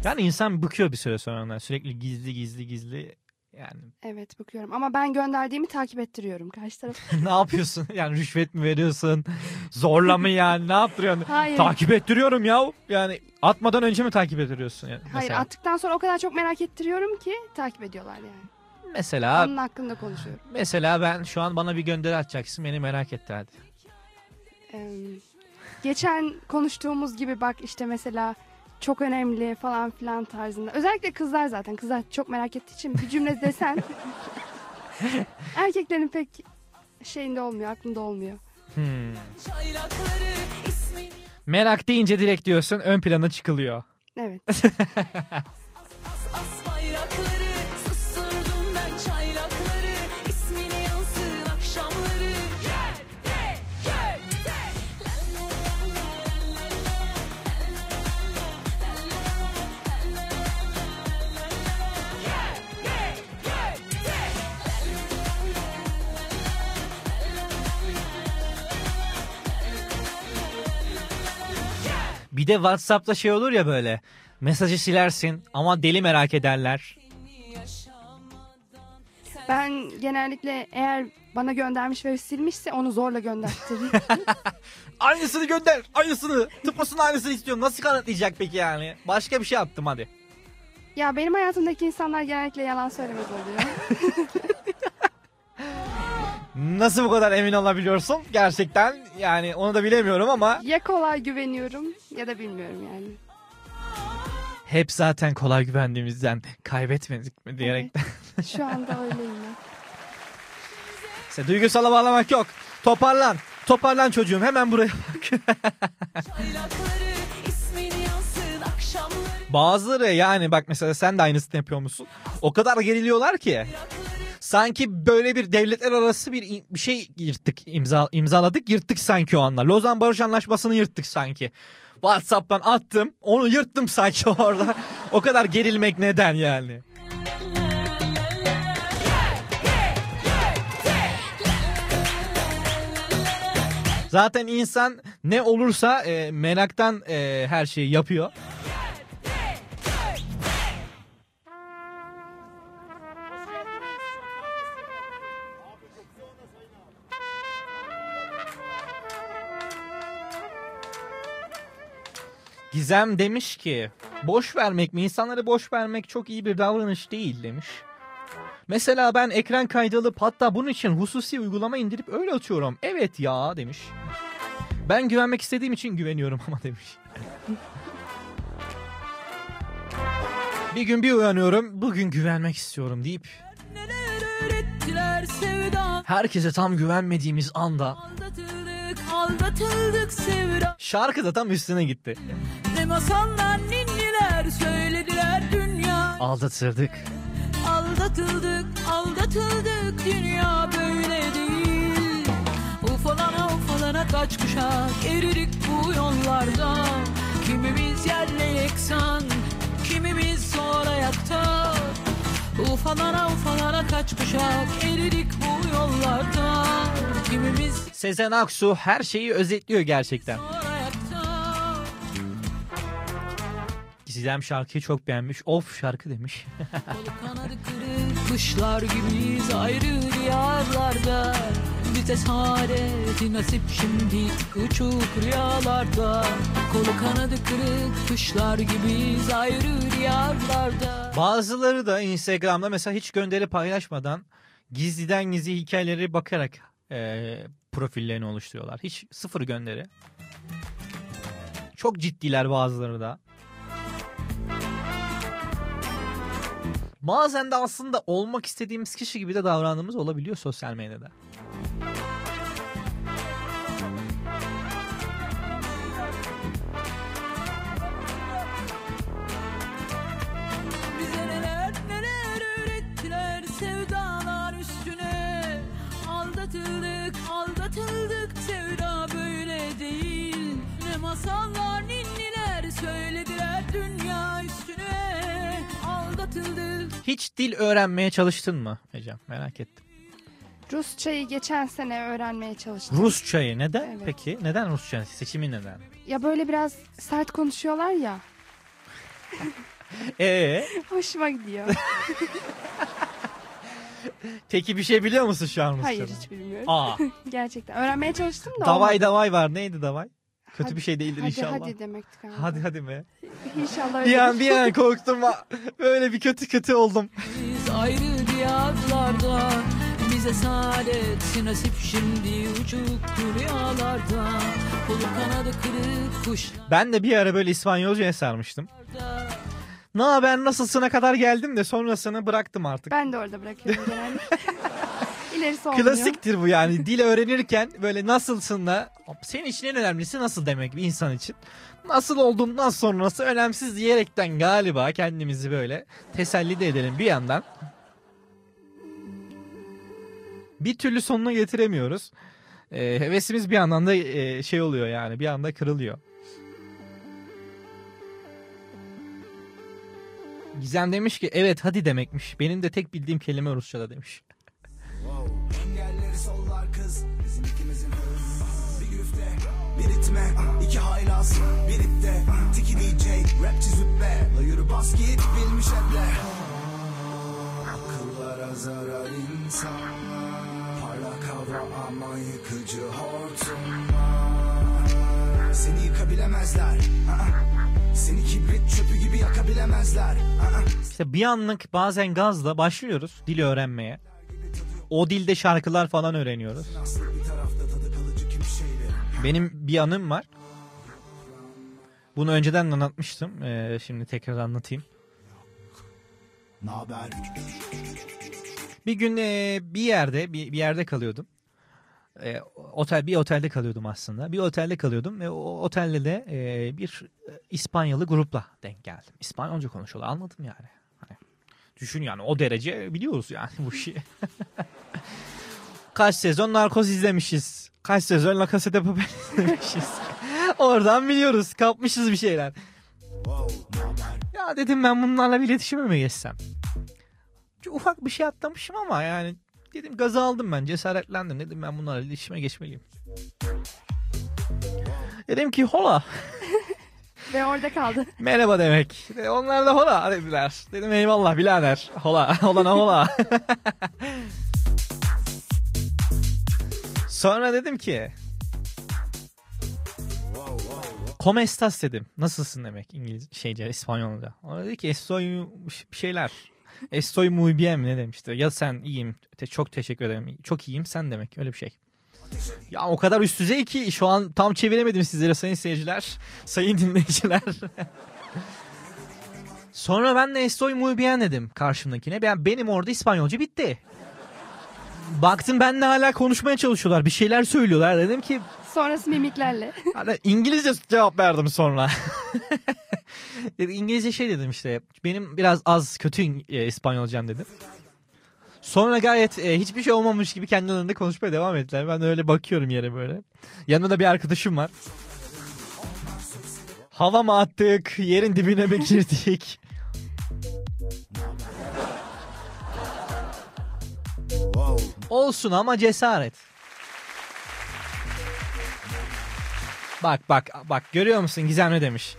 Yani insan bıkıyor bir süre sonra. Sürekli gizli gizli gizli yani Evet bakıyorum ama ben gönderdiğimi takip ettiriyorum karşı taraf. ne yapıyorsun? Yani rüşvet mi veriyorsun? Zorla mı yani? Ne yaptırıyorsun? Hayır. Takip ettiriyorum ya. Yani atmadan önce mi takip ettiriyorsun? Yani Hayır mesela? attıktan sonra o kadar çok merak ettiriyorum ki takip ediyorlar yani. Mesela Onun hakkında konuşuyorum. mesela ben şu an bana bir gönderi atacaksın. Beni merak etti hadi. Ee, geçen konuştuğumuz gibi bak işte mesela çok önemli falan filan tarzında. Özellikle kızlar zaten. Kızlar çok merak ettiği için bir cümle desen erkeklerin pek şeyinde olmuyor, aklında olmuyor. Hmm. Merak deyince direkt diyorsun ön plana çıkılıyor. Evet. Bir de WhatsApp'ta şey olur ya böyle. Mesajı silersin ama deli merak ederler. Ben genellikle eğer bana göndermiş ve silmişse onu zorla göndertirim. Aynısını gönder. Aynısını. Tıpkısının aynısını istiyorum. Nasıl kanıtlayacak peki yani? Başka bir şey attım hadi. ya benim hayatımdaki insanlar genellikle yalan söylemez oluyor. Nasıl bu kadar emin olabiliyorsun? Gerçekten yani onu da bilemiyorum ama ya kolay güveniyorum ya da bilmiyorum yani. hep zaten kolay güvendiğimizden kaybetmedik mi diyerek. Şu anda öyleyim. İşte duygusala bağlamak yok. Toparlan. Toparlan çocuğum hemen buraya bak. Bazıları yani bak mesela sen de aynısını yapıyor musun? O kadar geriliyorlar ki. Sanki böyle bir devletler arası bir, bir şey yırttık, imza, imzaladık, yırttık sanki o anlar. Lozan Barış Anlaşması'nı yırttık sanki. WhatsApp'tan attım, onu yırttım sanki orada. o kadar gerilmek neden yani? Zaten insan ne olursa e, meraktan e, her şeyi yapıyor. Gizem demiş ki boş vermek mi? İnsanları boş vermek çok iyi bir davranış değil demiş. Mesela ben ekran kaydı alıp hatta bunun için hususi uygulama indirip öyle atıyorum. Evet ya demiş. Ben güvenmek istediğim için güveniyorum ama demiş. Bir gün bir uyanıyorum. Bugün güvenmek istiyorum deyip herkese tam güvenmediğimiz anda Aldatıldık aldatıldık sevda şarkı da tam üstüne gitti. Ne masallar ninniler söylediler dünya Aldatırdık. Aldatıldık aldatıldık dünya böyle değil Ufalana ufalana kaç kuşak eridik bu yollarda Kimimiz yerle yeksan kimimiz zor ayakta Ufalana ufalana kaç kuşak eridik bu yollarda Kimimiz Sezen Aksu her şeyi özetliyor gerçekten. Gizem şarkıyı çok beğenmiş. Of şarkı demiş. Kanadı kırık kuşlar gibiyiz ayrı diyarlarda Bize saadeti nasip şimdi uçuk rüyalarda Kolu kanadı kırık kuşlar gibiyiz ayrı diyarlarda Bazıları da Instagram'da mesela hiç gönderi paylaşmadan gizliden gizli hikayeleri bakarak eee, profillerini oluşturuyorlar. Hiç sıfır gönderi. Çok ciddiler bazıları da. Bazen de aslında olmak istediğimiz kişi gibi de davrandığımız olabiliyor sosyal medyada. Hiç dil öğrenmeye çalıştın mı Ecem? Merak ettim. Rusçayı geçen sene öğrenmeye çalıştım. Rusçayı neden Evet. peki? Neden Rusça? Seçimi neden? Ya böyle biraz sert konuşuyorlar ya. Ee, Hoşuma gidiyor. peki bir şey biliyor musun şu an Rusça'da? Hayır hiç bilmiyorum. Aa. Gerçekten. Öğrenmeye çalıştım da Davay olmadı. davay var. Neydi davay? Kötü Hadi- bir şey değildir hadi, inşallah. Hadi demekti galiba. Hadi hadi be. İnşallah Bir an bir an korktum. Böyle bir kötü kötü oldum. Biz ayrı diyarlarda Bize saadet nasip şimdi uçuk rüyalarda Kolu kanadı kırık kuşlarda Ben de bir ara böyle İspanyolca'ya sarmıştım. Ne haber nasılsına kadar geldim de sonrasını bıraktım artık. Ben de orada bırakıyorum genelde. İlerisi olmuyor. Klasiktir bu yani. Dil öğrenirken böyle nasılsın da senin için en önemlisi nasıl demek bir insan için. Nasıl olduğundan sonrası önemsiz diyerekten galiba kendimizi böyle teselli de edelim bir yandan. Bir türlü sonuna getiremiyoruz. Ee, hevesimiz bir yandan da e, şey oluyor yani bir anda kırılıyor. Gizem demiş ki evet hadi demekmiş. Benim de tek bildiğim kelime Rusça'da demiş. Bir ritme. İki haylaz Bir ipte. Tiki DJ Rapçi züppe. La yürü bas git bilmiş eble. Akıllara zarar insanlar. Parlak hava ama yıkıcı hortumlar. Seni yıkabilemezler. Seni kibrit çöpü gibi yakabilemezler. İşte bir anlık bazen gazla başlıyoruz dil öğrenmeye. O dilde şarkılar falan öğreniyoruz. Benim bir anım var. Bunu önceden anlatmıştım. Ee, şimdi tekrar anlatayım. Naber Bir gün e, bir yerde bir, bir yerde kalıyordum. E, otel bir otelde kalıyordum aslında. Bir otelde kalıyordum ve o otelde de e, bir İspanyalı grupla denk geldim. İspanyolca konuşuyorlar. Anladım yani. Hani, düşün yani o derece biliyoruz yani bu işi. Kaç sezon narkoz izlemişiz. Kaç sezon La Casa de Papel izlemişiz. Oradan biliyoruz. Kapmışız bir şeyler. Ya dedim ben bunlarla bir iletişime mi geçsem? Ufak bir şey atlamışım ama yani dedim gazı aldım ben cesaretlendim dedim ben bunlarla iletişime geçmeliyim. Dedim ki hola Ve orada kaldı. merhaba demek. Onlar da hola dediler. Dedim eyvallah birader. Hola holana hola. Sonra dedim ki Como estás dedim. Nasılsın demek İngiliz şeyce İspanyolca. O dedi ki estoy bir şeyler. Estoy muy bien ne demişti. Ya sen iyiyim. Te- çok teşekkür ederim. Çok iyiyim sen demek. Öyle bir şey. Ya o kadar üst düzey ki şu an tam çeviremedim sizlere sayın seyirciler, sayın dinleyiciler. Sonra ben de estoy muy bien dedim karşımdakine. Ben, benim orada İspanyolca bitti. Baktım benle hala konuşmaya çalışıyorlar. Bir şeyler söylüyorlar. Dedim ki Sonrası mimiklerle. Hani İngilizce cevap verdim sonra. İngilizce şey dedim işte. Benim biraz az kötü İng- e, İspanyolcam dedim. Sonra gayet e, hiçbir şey olmamış gibi kendi önünde konuşmaya devam ettiler. Ben de öyle bakıyorum yere böyle. Yanımda da bir arkadaşım var. Hava mı attık? Yerin dibine mi girdik? Olsun ama cesaret. Bak bak bak görüyor musun Gizem ne demiş?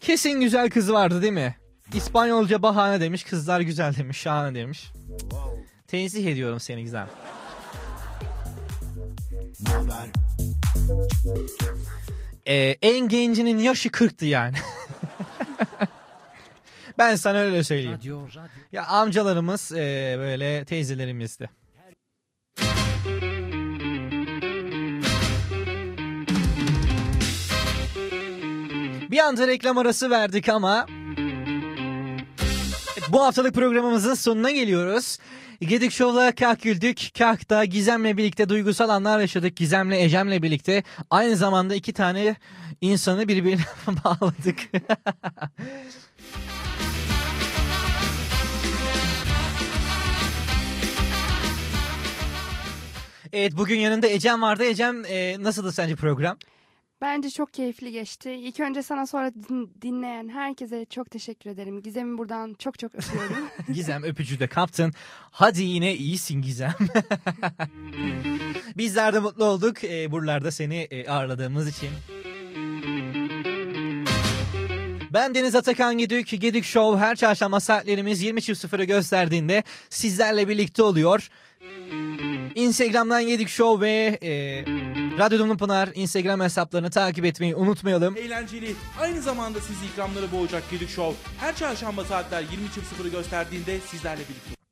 Kesin güzel kız vardı değil mi? İspanyolca bahane demiş kızlar güzel demiş şahane demiş. Tenzih ediyorum seni Gizem. Ee, en gencinin yaşı 40'tı yani. ben sana öyle söyleyeyim. Ya amcalarımız ee, böyle teyzelerimizdi. Bir anda reklam arası verdik ama bu haftalık programımızın sonuna geliyoruz. Gedik Show'la kah güldük, kah da Gizem'le birlikte duygusal anlar yaşadık. Gizem'le Ecem'le birlikte aynı zamanda iki tane insanı birbirine bağladık. evet bugün yanında Ecem vardı. Ecem e, nasıldı sence program? Bence çok keyifli geçti. İlk önce sana sonra din- dinleyen herkese çok teşekkür ederim. Gizem'i buradan çok çok öpüyorum. Gizem öpücüğü de kaptın. Hadi yine iyisin Gizem. Bizler de mutlu olduk e, buralarda seni e, ağırladığımız için. Ben Deniz Atakan Gedük. Gedük Show her çarşamba saatlerimiz 20.00'ı gösterdiğinde sizlerle birlikte oluyor. Instagram'dan Gedik Show ve e, Radyo Dumlu Pınar Instagram hesaplarını takip etmeyi unutmayalım. Eğlenceli, aynı zamanda sizi ikramları boğacak Gedik Show her çarşamba saatler 20.00'ı gösterdiğinde sizlerle birlikte.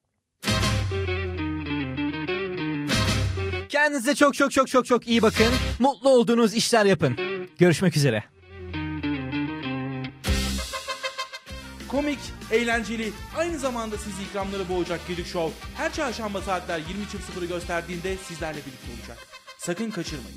Kendinize çok çok çok çok çok iyi bakın. Mutlu olduğunuz işler yapın. Görüşmek üzere. Komik, eğlenceli, aynı zamanda sizi ikramları boğacak Gedik Show her çarşamba saatler 20.00'ı gösterdiğinde sizlerle birlikte olacak. Sakın kaçırmayın.